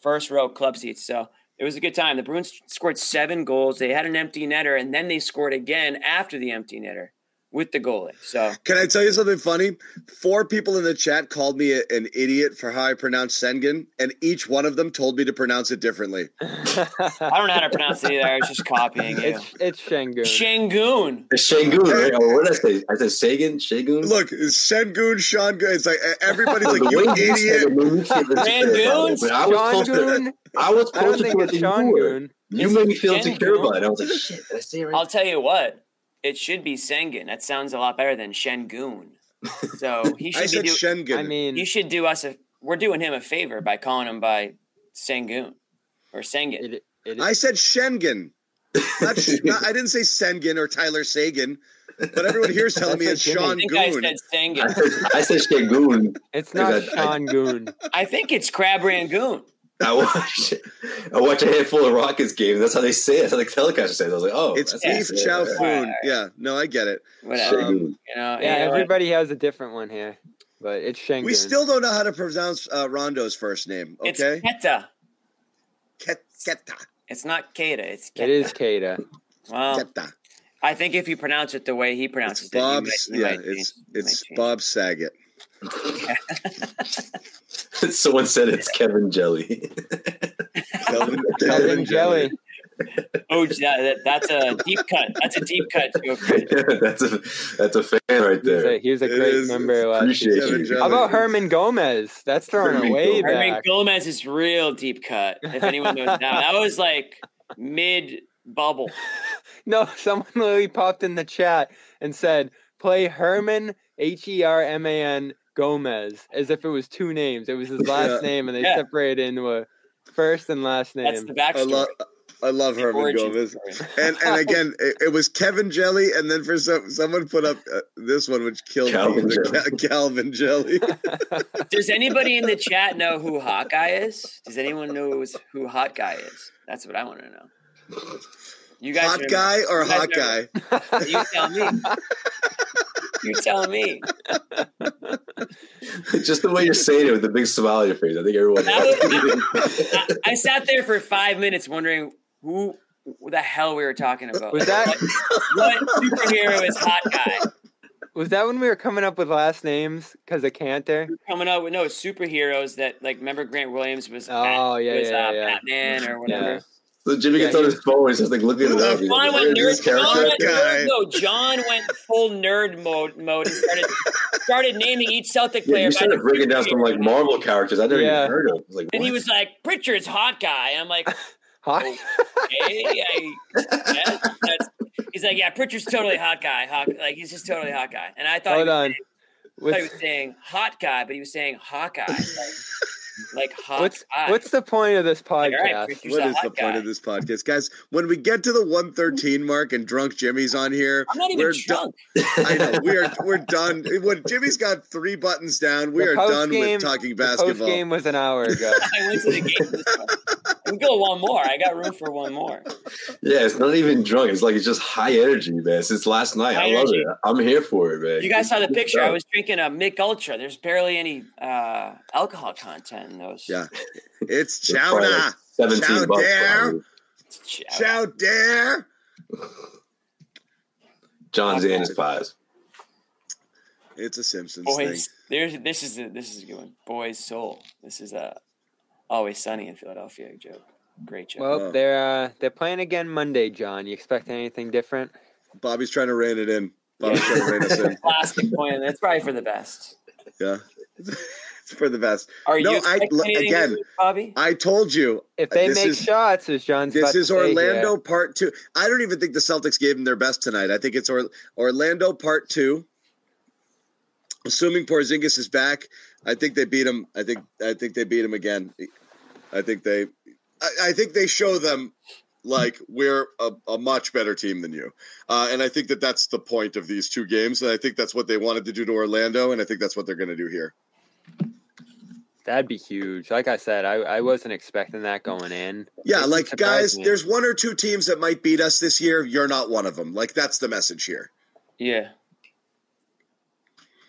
first row club seats. So it was a good time. The Bruins scored seven goals. They had an empty netter, and then they scored again after the empty netter with the goalie. So Can I tell you something funny? Four people in the chat called me a- an idiot for how I pronounce Sengen, and each one of them told me to pronounce it differently. (laughs) I don't know how to pronounce it either. I was just copying you. it's it's Shengun. Shangoon. It's Shangoon, right? Or what did I say? I said Sagan, Shagun. Look, Sengun, Sean, it's like everybody's (laughs) like, you way you idiot. it made me feel (laughs) insecure about it, but I was closer. I was I don't closer to it than you were. You made me feel insecure Shangoon. about it. I was like, shit, did I say it right? I'll tell you what. It should be Sengen. That sounds a lot better than Shengun. (laughs) So he I should said be do, Schengen. I mean, you should do us a we're doing him a favor by calling him by Sengun or Sengen. it, it, I said Schengen. Not, (laughs) not, I didn't say Sengen or Tyler Sagan, but everyone here's telling me it's a Sean I think I said I Sengun. said, I said Shangoon. it's not I- I- Shangun. I think it's Crab Rangoon. I watched I watched a handful of Rockets games. That's how they say it. That's how the telecaster says it. I was like, oh, It's that's Beef it. Chow Yeah. Foon. Alright, alright. Yeah, no, I get it. Whatever. Shagun. You know, Yeah, you know what? everybody has a different one here, but it's Shengun. We still don't know how to pronounce uh, Rondo's first name. It's Okay, Keta. Ket- Keta. It's not Keta. It's Keta. It is Kada. Well, Keta. I think if you pronounce it the way he pronounces It's it, you might- you Yeah, might it's change- it's. Bob Saget. (laughs) Someone said it's Kevin Jelly. Kelvin, (laughs) Kelvin Jelly. (laughs) Oh, yeah, that, that's a deep cut. That's a deep cut joke. right that's a that's a fan right He was a, there. he was a great is- member last Appreciate year. Kevin you. How about Herman Gomez? That's throwing Herman it Gomez. Herman. Gomez is real deep cut. If anyone knows that, that was like mid bubble. No, someone literally popped in the chat and said, "Play Herman H E R M A N Gomez," as if it was two names. It was his (laughs) last Yeah. name, and they Yeah. separated into a first and last name. That's name. the I backstory. love I love the Herman Gomez. story. (laughs) And and again, (laughs) it, it was Kevin Jelly, and then for some someone put up uh, this one, which killed Calvin me. The Jelly. Ca- Calvin Jelly. Does anybody in the chat know who Hot Guy is? Does anyone know who Hot Guy is? That's what I want to know. You guys, Hot guy or you hot guy? You tell me. You tell me. (laughs) Just the way you're saying it with the big smile on your face. I think everyone. That (laughs) (laughs) I, I sat there for five minutes wondering who the hell we were talking about. Was that- what, what superhero is Hot Guy? Was that when we were coming up with last names because of Kanter? Coming up with no superheroes that like remember Grant Williams was Oh, yeah, was, yeah, uh, yeah. Batman or whatever. Yeah. So Jimmy gets on his phone. He's just like looking at it up. John went nerd. this John character?" went guy. nerd mode. John went full nerd mode mode and started (laughs) started naming each Celtic Yeah, player. you by started the breaking down some like. Marvel characters I never Yeah. even heard of. I was like, And he was like, Pritchard's hot guy. I'm like, (laughs) Hot. hey, I, yeah, that's, (laughs) he's like, yeah, Pritchard's totally hot guy. Hot, like he's just totally hot guy. And I thought, he Hold was, on. I thought he was saying hot guy, but he was saying Hawkeye, like, like hot what's guy. what's the point of this podcast? all right, Pritchard's What a is hot the point of this podcast, guys? When we get to the 113 mark and drunk Jimmy's on here, I'm not even we're drunk. I know we are (laughs) we're done. When Jimmy's got three buttons down, we The are done post-game- with talking The basketball. game was an hour ago. (laughs) I went to the game. This. We go one more. I got room for one more. yeah, it's not even drunk. It's like it's just high energy, man. Since last night, High I love energy. it. I'm here for it, man. You guys saw the Good picture. I was drinking a Mich Ultra. There's barely any uh, alcohol content in those. Yeah. (laughs) It's It's probably chowder. like Seventeen Chow bucks. dare. Chow. Chow dare. John Zannis pies. It's a Simpsons Boys, there's this is a, this is a good one. Boys Soul. This is a always sunny in Philadelphia joke. Great joke. Well, Oh. they're uh, they're playing again Monday, John. You expect anything different? Bobby's trying to rein it in. Bobby's trying to rein us in. (laughs) Plastic point. That's probably for the best. Yeah. (laughs) It's for the best. Are No, you I- expecting l- anything again, this Bobby? I told you If they make is- shots, as John's this about to is say here- Orlando part two. I don't even think the Celtics gave them their best tonight. I think it's or- Orlando part two. Assuming Porzingis is back, I think they beat him. I think I think they beat him again. I think they, I, I think they show them like we're a, a much better team than you, uh, and I think that that's the point of these two games. And I think that's what they wanted to do to Orlando, and I think that's what they're going to do here. That'd be huge. Like I said, I, I wasn't expecting that going in. Yeah, It like guys, me. there's one or two teams that might beat us this year. You're not one of them. Like that's the message here. Yeah.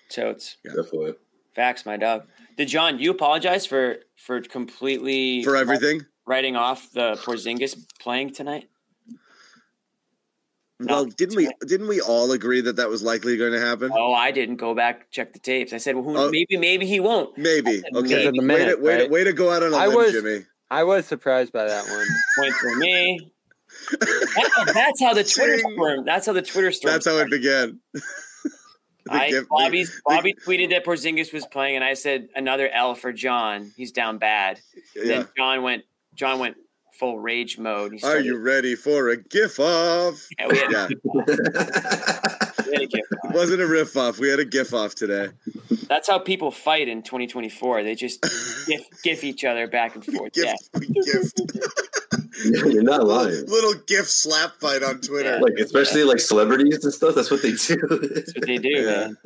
Totes. Definitely. Facts, my dog. Did John, you apologize for for completely For everything, writing off the Porzingis playing tonight? Well, didn't we? Didn't we all agree that that was likely going to happen? Oh, I didn't go back check the tapes. I said, well, who, Oh. maybe maybe he won't. Maybe. Because Okay. of the way, to, way, to, way to go out on a I limb, was- Jimmy. I was surprised by that one. Point for me. That- that's how the Twitter Ching. storm. That's how the Twitter storm. That's how it began. (laughs) I, gift- Bobby's, the- Bobby tweeted that Porzingis was playing, and I said another L for John. He's down bad. Yeah. Then John went. John went full rage mode. He Are you ready for a gif off? Yeah, we had, Yeah, (laughs) we had a gift it wasn't a riff off. We had a gif off today. That's how people fight in 2024. They just (laughs) gif, gif each other back and forth. Yeah. Gift, (laughs) gift. You're not lying. Little gif slap fight on Twitter. Like especially like celebrities and stuff. That's what they do. That's what they do, Yeah. man.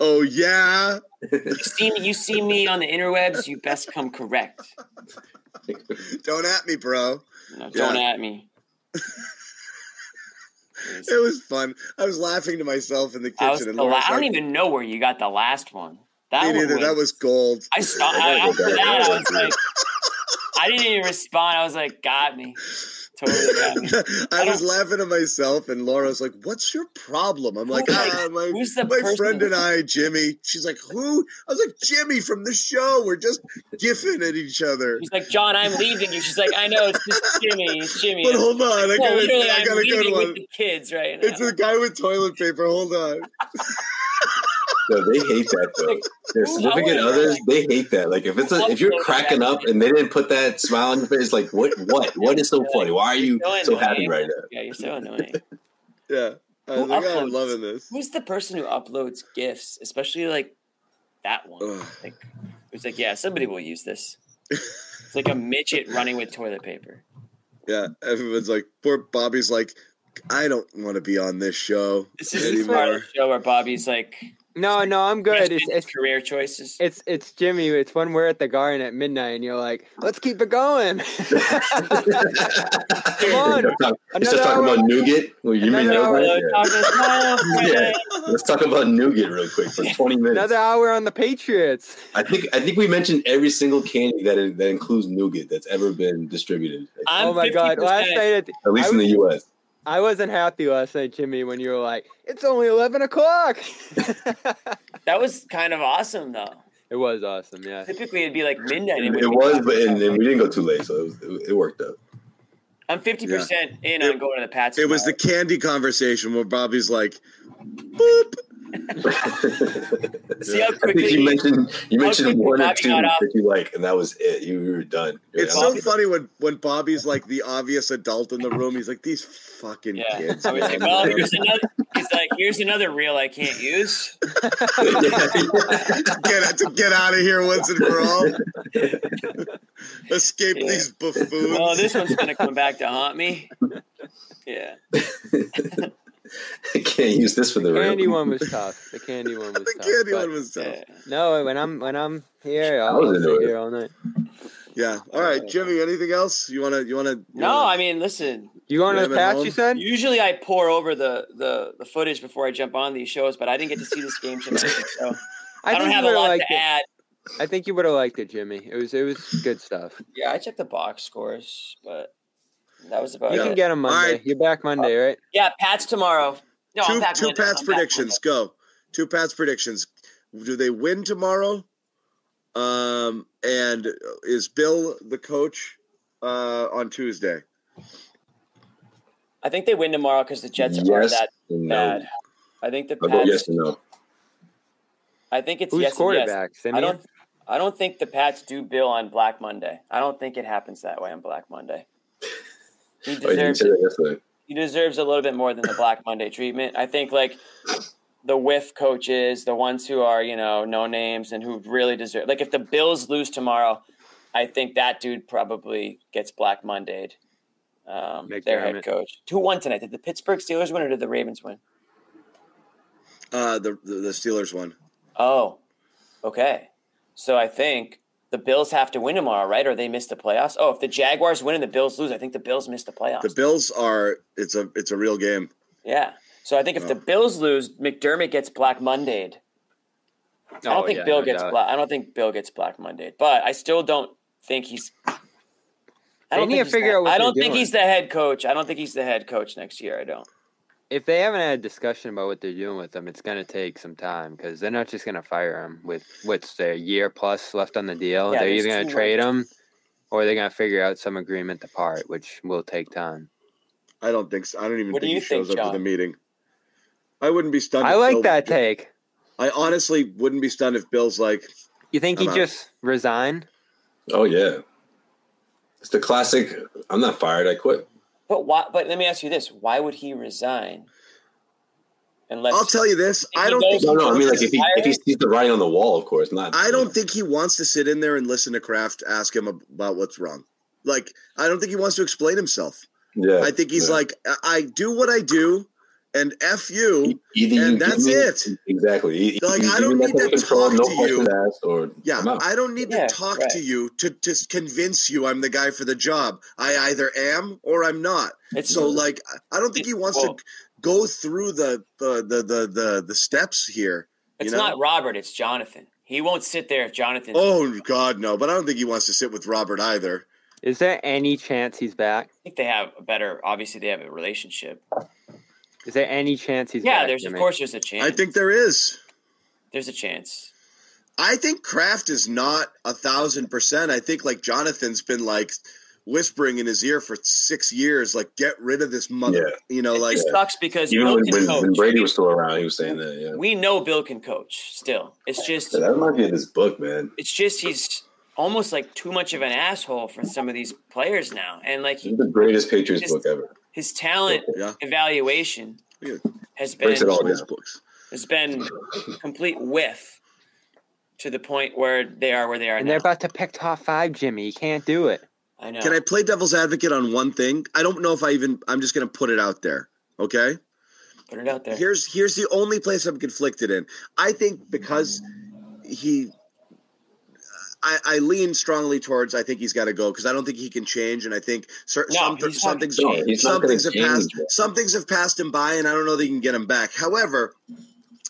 Oh yeah. You see, me, you see me on the interwebs, you best come correct. (laughs) Don't at me, bro. No, don't Yeah. at me. (laughs) It was fun. I was laughing to myself in the kitchen. I, was and the Laura's la- I don't like, even know where you got the last one. That Me neither. was- That was gold. I stopped. I, after that, I was like, (laughs) I didn't even respond. I was like, got me. Totally got (laughs) me. I was laughing to myself, and Laura's like, "What's your problem?" I'm like, Who- "Ah, my, who's the my person- friend and I, Jimmy." She's like, "Who?" I was like, "Jimmy from the show. We're just giffing at each other." She's like, John, I'm leaving you. She's like, I know, it's just Jimmy. It's Jimmy. But hold on, I Well, got, literally, a, I I'm got a leaving good with one. the kids right now. It's a guy with toilet paper. Hold on. (laughs) No, they hate that though. Their significant others, they hate that. Like if it's a, if you're cracking up and they didn't put that smile on your face, like what what what is so funny? Why are you so happy right now? Yeah, you're so annoying. (laughs) Yeah, I Who was like, "Oh, I'm loving this. Who's the person who uploads GIFs, especially like that one? Ugh. Like, it's like, yeah, somebody will use this. (laughs) It's like a midget running with toilet paper. Yeah, everyone's like, poor Bobby's like, I don't want to be on this show This is the part of anymore. the show where Bobby's like, No, no, I'm good. It's it's career choices. it's it's Jimmy. It's when we're at the garden at midnight, and you're like, "Let's keep it going." (laughs) Come on, Let's talk- just talk about nougat. Well, you mean another know hour- that? Hello, Yeah. Thomas. (laughs) Yeah. man. Let's talk about nougat real quick for (laughs) 20 minutes. another hour on the Patriots. I think I think we mentioned every single candy that that includes nougat that's ever been distributed, I'm oh my god! 50%. Last night, at, at least I in the U.S. I wasn't happy last night, Jimmy, when you were like, "It's only eleven o'clock." (laughs) That was kind of awesome, though. it was awesome, yeah. Typically, it'd be like midnight. It, it was, but and, and we didn't go too late, so it, was, it, it worked out. I'm 50% in It- on going to the Pats. It was the candy conversation where Bobby's like, boop. (laughs) See how I think quickly you mentioned you mentioned quickly one or two that you like, and that was it. You, you were done. You were It's so funny when when Bobby's like the obvious adult in the room. He's like, these fucking Yeah. kids. I was like, well, here's another. He's like, here's another reel I can't use. (laughs) get to get out of here once and for all. (laughs) Escape Yeah. these buffoons. Oh, this one's gonna come back to haunt me. Yeah, (laughs) I can't use this for the The real. candy one was (laughs) tough. The candy one was the tough. The candy one was tough. yeah. No, when I'm when I'm here, I I'll, was I'll into it. here all night. Yeah. All right, Jimmy. Anything else you want to? You want to? No, I mean, listen. You want to Yeah, the I'm at Pats? home. You said. Usually, I pour over the the the footage before I jump on these shows, but I didn't get to see this game tonight, (laughs) so I, don't have a lot liked to it. add. I think you would have liked it, Jimmy. It was it was good stuff. Yeah, I checked the box scores, but that was about You it. can get them Monday. right. You're back Monday, right? Yeah, Pats tomorrow. No, I'm two back two Monday. Pats I'm back predictions. Go. Two Pats predictions. Do they win tomorrow? Um, and is Bill the coach uh, on Tuesday? I think they win tomorrow because the Jets are that and bad. no. I think the Pats. yes and no. I think it's Who's yes and yes. quarterback? I don't. I don't think the Pats do Bill on Black Monday. I don't think it happens that way on Black Monday. He Oh, you didn't deserves say that he deserves a little bit more than the Black Monday treatment. I think like the whiff coaches, the ones who are you know no names and who really deserve. Like if the Bills lose tomorrow, I think that dude probably gets Black Mondayed. Um, their head McDermott. coach. Who won tonight? Did the Pittsburgh Steelers win or did the Ravens win? Uh, the, the the Steelers won. Oh, okay. So I think the Bills have to win tomorrow, right? Or they miss the playoffs. Oh, if the Jaguars win and the Bills lose, I think the Bills miss the playoffs. The Bills are it's a it's a real game. yeah. So I think if the Oh. Bills lose, McDermott gets Black Mondayed. I don't Oh, think yeah, Bill no gets doubt. black. I don't think Bill gets Black Mondayed, but I still don't think he's. I don't need think to figure the- out what I don't think doing. he's the head coach. I don't think he's the head coach next year. I don't. If they haven't had a discussion about what they're doing with him, it's going to take some time because they're not just going to fire him with what's their year plus left on the deal. Yeah, they're either going to trade ways. him or they're going to figure out some agreement to part, which will take time. I don't think so. I don't even What think you he shows think, up to the meeting. I wouldn't be stunned. I like Bill- that take. I honestly wouldn't be stunned if Bill's like, You think he out. just resigned? Oh yeah, it's the classic. I'm not fired. I quit. But why? But let me ask you this: Why would he resign? Unless I'll tell you this. I don't goes- think No, he no. I mean, wants like to- if he if he sees the writing on the wall, of course not. I don't think he wants to sit in there and listen to Kraft ask him about what's wrong. Like, I don't think he wants to explain himself. Yeah, I think he's yeah. like, I- I do what I do, and f you. Either and give that's me- it. Exactly. E- Like, either I don't need to control, talk no to you. or Yeah, I'm. I don't need Yeah, to talk right. to you to to convince you I'm the guy for the job. I either am or I'm not. it's So, like, I don't think he wants Well- to go through the the the the the, the steps here. it's you know? not Robert, it's Jonathan. He won't sit there if Jonathan. Oh God, no! But I don't think he wants to sit with Robert either. Is there any chance he's back? I think they have a better. Obviously, they have a relationship. Is there any chance he's yeah, back? there's of Jimmy? course there's a chance. I think there is. there's a chance. I think Kraft is not a thousand percent. I think like Jonathan's been like whispering in his ear for six years, like get rid of this mother. You know, It like just sucks because Even Bill when, can when, coach. when Brady was still around, he was saying that. Yeah, we know Bill can coach. Still, it's just Yeah, that reminds me of this book, man. it's just he's almost like too much of an asshole for some of these players now, and like This he, is the greatest Patriots Just- book ever. His talent yeah, evaluation Yeah. has been Breaks it all all his books. has been complete whiff to the point where they are where they are And now. they're about to pick top five, Jimmy. You can't do it. I know. Can I play devil's advocate on one thing? I don't know if I even. I'm just going to put it out there. Okay. put it out there? Here's here's the only place I'm conflicted in. I think because he, I, I lean strongly towards. I think he's got to go because I don't think he can change, and I think cer- No, some, some things gonna change. He's not some things have passed some things have passed him by, and I don't know that you can get him back. However,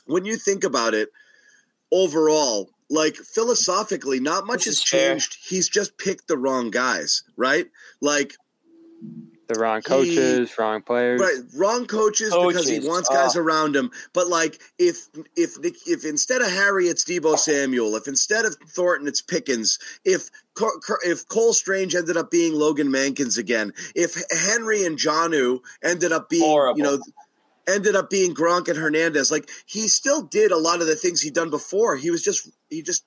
when you think about it, overall, like philosophically, not much has is fair. changed. He's just picked the wrong guys, right? Like The wrong He- coaches, wrong players. Right, wrong coaches, because he Coaches, wants guys ah. around him. But like, if if if instead of Harry it's Deebo Samuel, if instead of Thornton it's Pickens, if if Cole Strange ended up being Logan Mankins again, if Henry and Jonnu ended up being Horrible. you know ended up being Gronk and Hernandez, like he still did a lot of the things he'd done before. He was just he just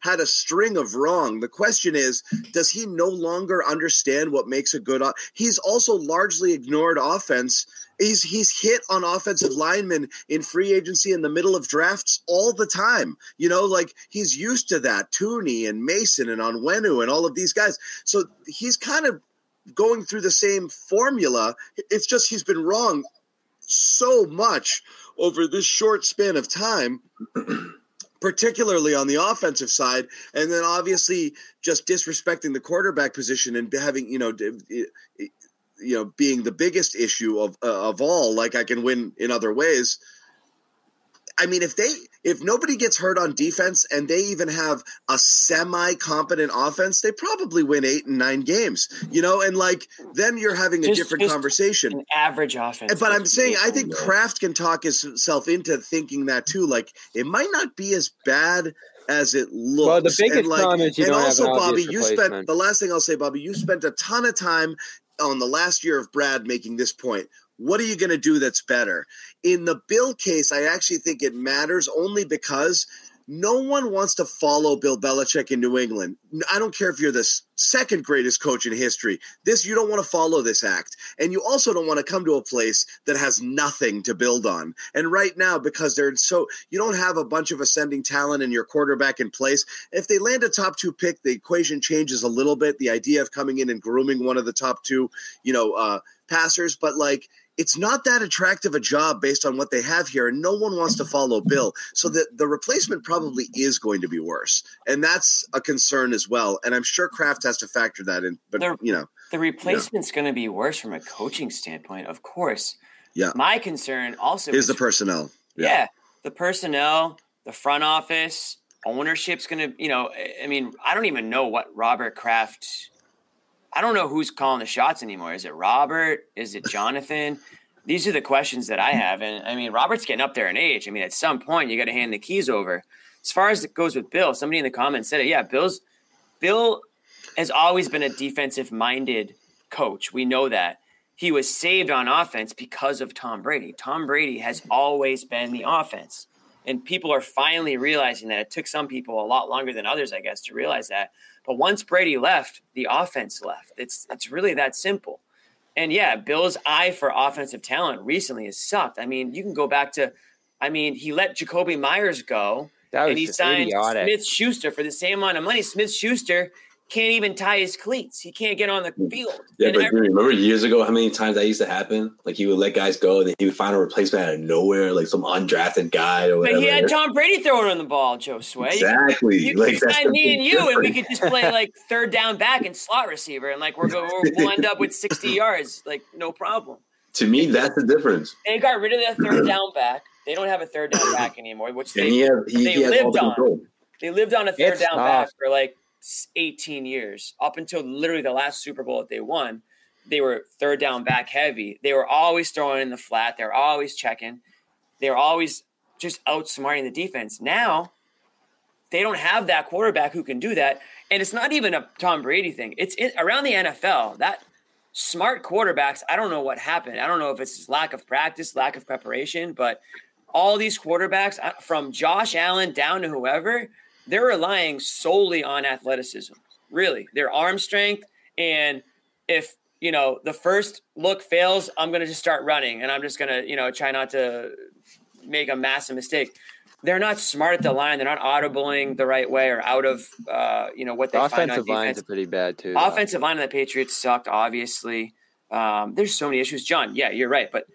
had a string of wrong. The question is, does he no longer understand what makes a good? O- he's also largely ignored offense. He's he's hit on offensive linemen in free agency in the middle of drafts all the time. You know, like he's used to that. Thuney and Mason and Onwenu and all of these guys. So he's kind of going through the same formula. It's just he's been wrong so much over this short span of time. (clears throat) particularly on the offensive side, and then obviously just disrespecting the quarterback position and having you know, you know, being the biggest issue of uh, of all. Like I can win in other ways. I mean, if they if nobody gets hurt on defense and they even have a semi competent offense, they probably win eight and nine games. You know, and like then you're having a Just- different just conversation. An average offense. But I'm saying I think Kraft can talk himself into thinking that too. Like it might not be as bad as it looks. Well, the biggest and like, problem is you and don't have also, an Bobby, you spent the last thing I'll say, Bobby. You spent a ton of time on the last year of Brad making this point. What are you going to do that's better? In the Bill case, I actually think it matters only because no one wants to follow Bill Belichick in New England. I don't care if you're the second greatest coach in history. This you don't want to follow this act, and you also don't want to come to a place that has nothing to build on. And right now, because they're so you don't have a bunch of ascending talent and your quarterback in place. If they land a top two pick, the equation changes a little bit. The idea of coming in and grooming one of the top two, you know, uh, passers, but like it's not that attractive a job based on what they have here, and no one wants to follow Bill. So the, the replacement probably is going to be worse. And that's a concern as well. And I'm sure Kraft has to factor that in. But They're- you know, The replacement's going to be worse from a coaching standpoint, of course. Yeah. My concern also is is the personnel. yeah. the personnel, the front office, ownership's going to, you know, I mean, I don't even know what Robert Kraft. I don't know who's calling the shots anymore. Is it Robert? Is it Jonathan? (laughs) These are the questions that I have. And I mean, Robert's getting up there in age. I mean, at some point, you got to hand the keys over. As far as it goes with Bill, somebody in the comments said it. Yeah, Bill's Bill has always been a defensive minded coach. We know that. He was saved on offense because of Tom Brady. Tom Brady has always been the offense. And people are finally realizing that. It took some people a lot longer than others, I guess, to realize that. But once Brady left, the offense left. It's it's really that simple. And yeah, Bill's eye for offensive talent recently has sucked. I mean, you can go back to, I mean, he let Jakobi Meyers go That was and he signed idiotic. Smith Schuster for the same amount of money. Smith Schuster can't even tie his cleats. He can't get on the hmm. field. Yeah, And but every- remember years ago how many times that used to happen? Like he would let guys go, and then he would find a replacement out of nowhere, like some undrafted guy or but he had Tom Brady throwing on the ball, Joe Sway. Exactly. You like could that's sign me and big you, and we could just play (laughs) like third down back and slot receiver, and like we're going, we'll end up with sixty (laughs) yards, like no problem. To me, that's the difference. They got rid of that third (clears throat) down back. They don't have a third down back anymore, which And they he has he, they he lived on. control. They lived on a third It's down tough. back for like s- 18 years, up until literally the last Super Bowl that they won. They were third down back heavy. They were always throwing in the flat. They were always checking. They were always just outsmarting the defense. Now they don't have that quarterback who can do that, and it's not even a Tom Brady thing. It's in, around the NFL that smart quarterbacks. I don't know what happened. I don't know if it's lack of practice, lack of preparation, but all these quarterbacks, uh, from Josh Allen down to whoever, they're relying solely on athleticism. Really, their arm strength, and if you know the first look fails, I'm going to just start running, and I'm just going to you know try not to make a massive mistake. They're not smart at the line. They're not audibling the right way or out of uh, you know what they The find on offensive lines defense. are pretty bad too. though. Offensive line of the Patriots sucked, obviously. Um, there's so many issues. John, yeah, you're right, but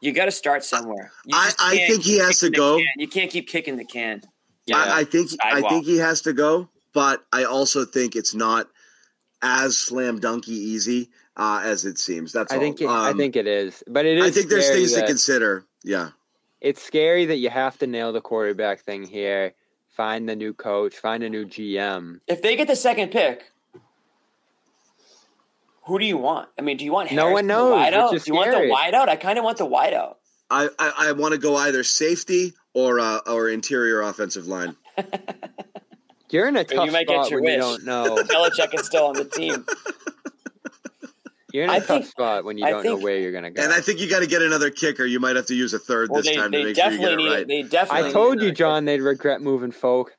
you got to start somewhere. I- I think he has to go. can. You can't keep kicking the can. I, I think I think he has to go, but I also think it's not as slam dunky easy uh, as it seems. That's I think all. it, I Um, think it is, but it is. I think there's scary things to consider. Yeah. It's scary that you have to nail the quarterback thing here. Find the new coach. Find a new GM. If they get the second pick, who do you want? I mean, do you want No Harris one in the knows, wideout? which is Do you want the scary. wideout? I kind of want the wideout. I, I, I want to go either safety or uh, or interior offensive line. (laughs) You're in a you tough might get spot your when you wish. don't know. (laughs) Belichick is still on the team. You're in a I tough think- spot when you I don't think- know where you're gonna go. And I think you got to get another kicker. You might have to use a third Well, this they, time to they make sure you get definitely it need. right. They definitely. I told you, that. John, they'd regret moving folk.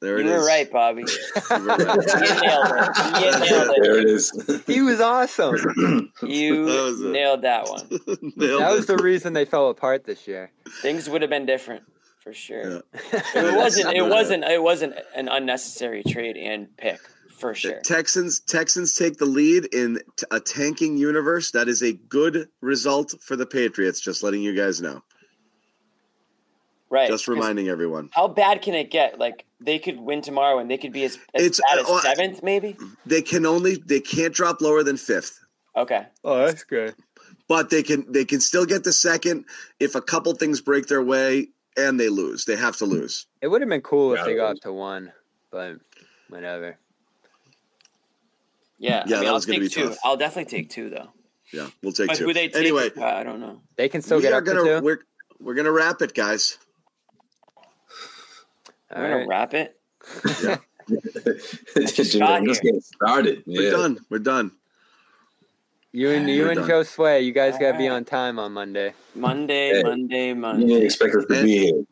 There You it were is. right, Bobby. (laughs) You were right. You nailed it. You nailed (laughs) there it. it is. He was awesome. (clears throat) You That was nailed that one. (laughs) Nailed that was it. the reason they fell apart this year. Things would have been different for sure. Yeah. It wasn't. It wasn't. It wasn't an unnecessary trade and pick for sure. Texans Texans take the lead in a tanking universe. That is a good result for the Patriots. Just letting you guys know. Right. Just reminding everyone. How bad can it get? Like they could win tomorrow and they could be as, as It's- bad as uh, seventh, maybe. They can only they can't drop lower than fifth, Okay. Oh, that's good. but they can they can still get the second if a couple things break their way and they lose. They have to lose. It would have been cool if they got was. to one, but whatever. Yeah. Yeah, I mean, that I'll was gonna take be two. tough. I'll definitely take two though. Yeah, we'll take But two. who they take? anyway, uh, I don't know. They can still we get are up gonna to 2 we're we're gonna wrap it, guys. All We're gonna wrap it. Jimmy, got I'm just getting started. We're Yeah. done. We're done. You and you We're and done. Joe Sway, you guys gotta be on time on Monday. Monday, Hey, Monday, You Monday. didn't expect us to be here.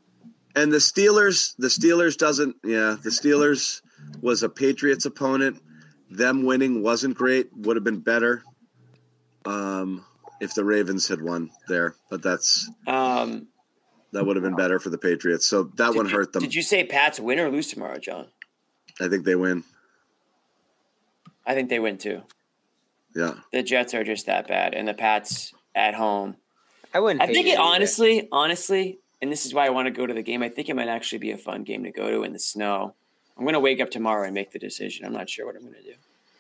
And the Steelers, the Steelers doesn't. Yeah, the Steelers was a Patriots opponent. Them winning wasn't great. Would have been better um, if the Ravens had won there, but that's Um, that would have been better for the Patriots. So that did one you- hurt them. Did you say Pats win or lose tomorrow, John? I think they win. I think they win too. Yeah. The Jets are just that bad, and the Pats at home. I wouldn't. I think it it either. honestly, honestly, and this is why I want to go to the game. I think it might actually be a fun game to go to in the snow. I'm going to wake up tomorrow and make the decision. I'm not sure what I'm going to do.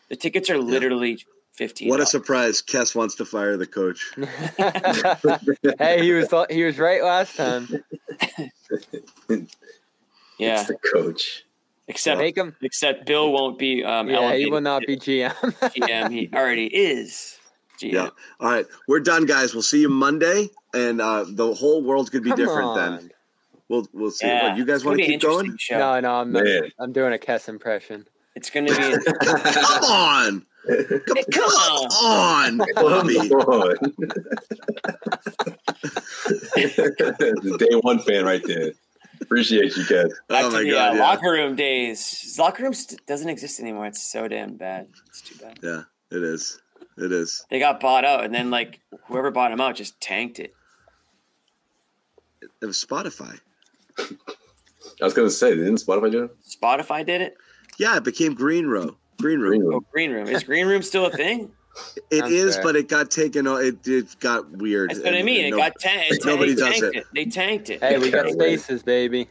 The tickets are literally fifteen. What a surprise! Kess wants to fire the coach. (laughs) (laughs) hey, he was he was right last time. (laughs) yeah, It's the coach. except Make him. except Bill won't be um, Yeah, he will not be GM. GM. He already is GM. Yeah. All right, we're done, guys. We'll see you Monday, and uh, the whole world could be Come different on. then. We'll we'll see. Yeah. What, you guys want to keep going? Show. No, no, I'm Man. I'm doing a Kess impression. It's going to be. Come on, come, Hey, come on, Bobby. the day one fan right there. Appreciate you guys. Back Oh to my the god, uh, yeah. locker room days. Locker room st- doesn't exist anymore. It's so damn bad. It's too bad. yeah, it is. It is. They got bought out, and then like whoever bought them out just tanked it. It was Spotify. I was gonna say, didn't Spotify do it? Spotify did it. Yeah, it became Green Row. Greenroom. Green Oh, Room. Greenroom is Greenroom still a thing? (laughs) It Sounds is, fair. but it got taken. o- It, it got weird. That's what I mean. It no- got tanked. nobody they does tanked it. They tanked it. Hey, we got spaces, baby.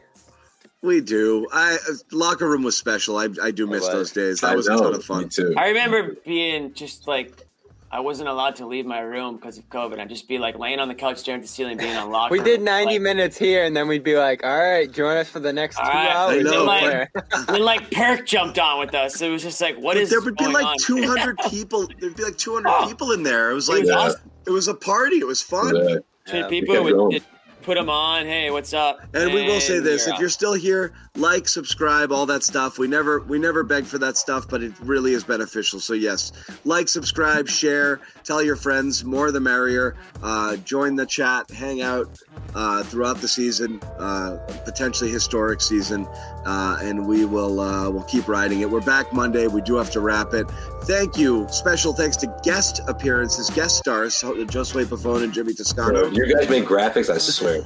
We do. I locker room was special. I I do miss was. those days. That I was a know, ton of fun. Me too. I remember being just like. I wasn't allowed to leave my room because of COVID. I'd just be like laying on the couch staring at the ceiling, being on (laughs) locker. We did 90 Like, minutes here, and then we'd be like, "All right, join us for the next All two right. hours." I know, over but- there." Then like Perk jumped on with us. It was just like, what But is there would be like on? 200 (laughs) people. There'd be like 200 Oh. people in there. It was It like was awesome. it was a party. It was fun. Yeah. Yeah, people would put them on. Hey, what's up? And we will say this: you're if you're still here, like, subscribe, all that stuff. We never we never beg for that stuff, but it really is beneficial. So yes, like, subscribe, share, tell your friends. More the merrier. Uh, join the chat, hang out uh, throughout the season, uh, potentially historic season, uh, and we will uh, we'll keep riding it. We're back Monday. We do have to wrap it. Thank you. Special thanks to guest appearances, guest stars, Josue Pavon and Jimmy Toscano. You guys make graphics, I swear.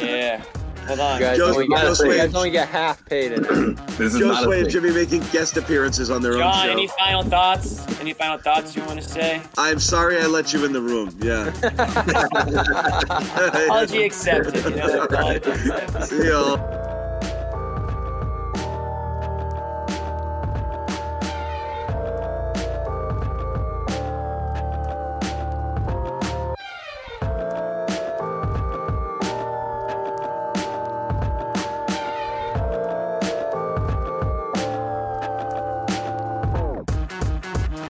(laughs) yeah. Hold on. You guys, Joe- only Joe get, you guys only get half paid. In it. (laughs) This is not Josue a and. Jimmy making guest appearances on their own John, show. any final thoughts? Any final thoughts you want to say? I'm sorry I let you in the room. Yeah. (laughs) Apology accepted. You know, apology accepted. (laughs) See y'all.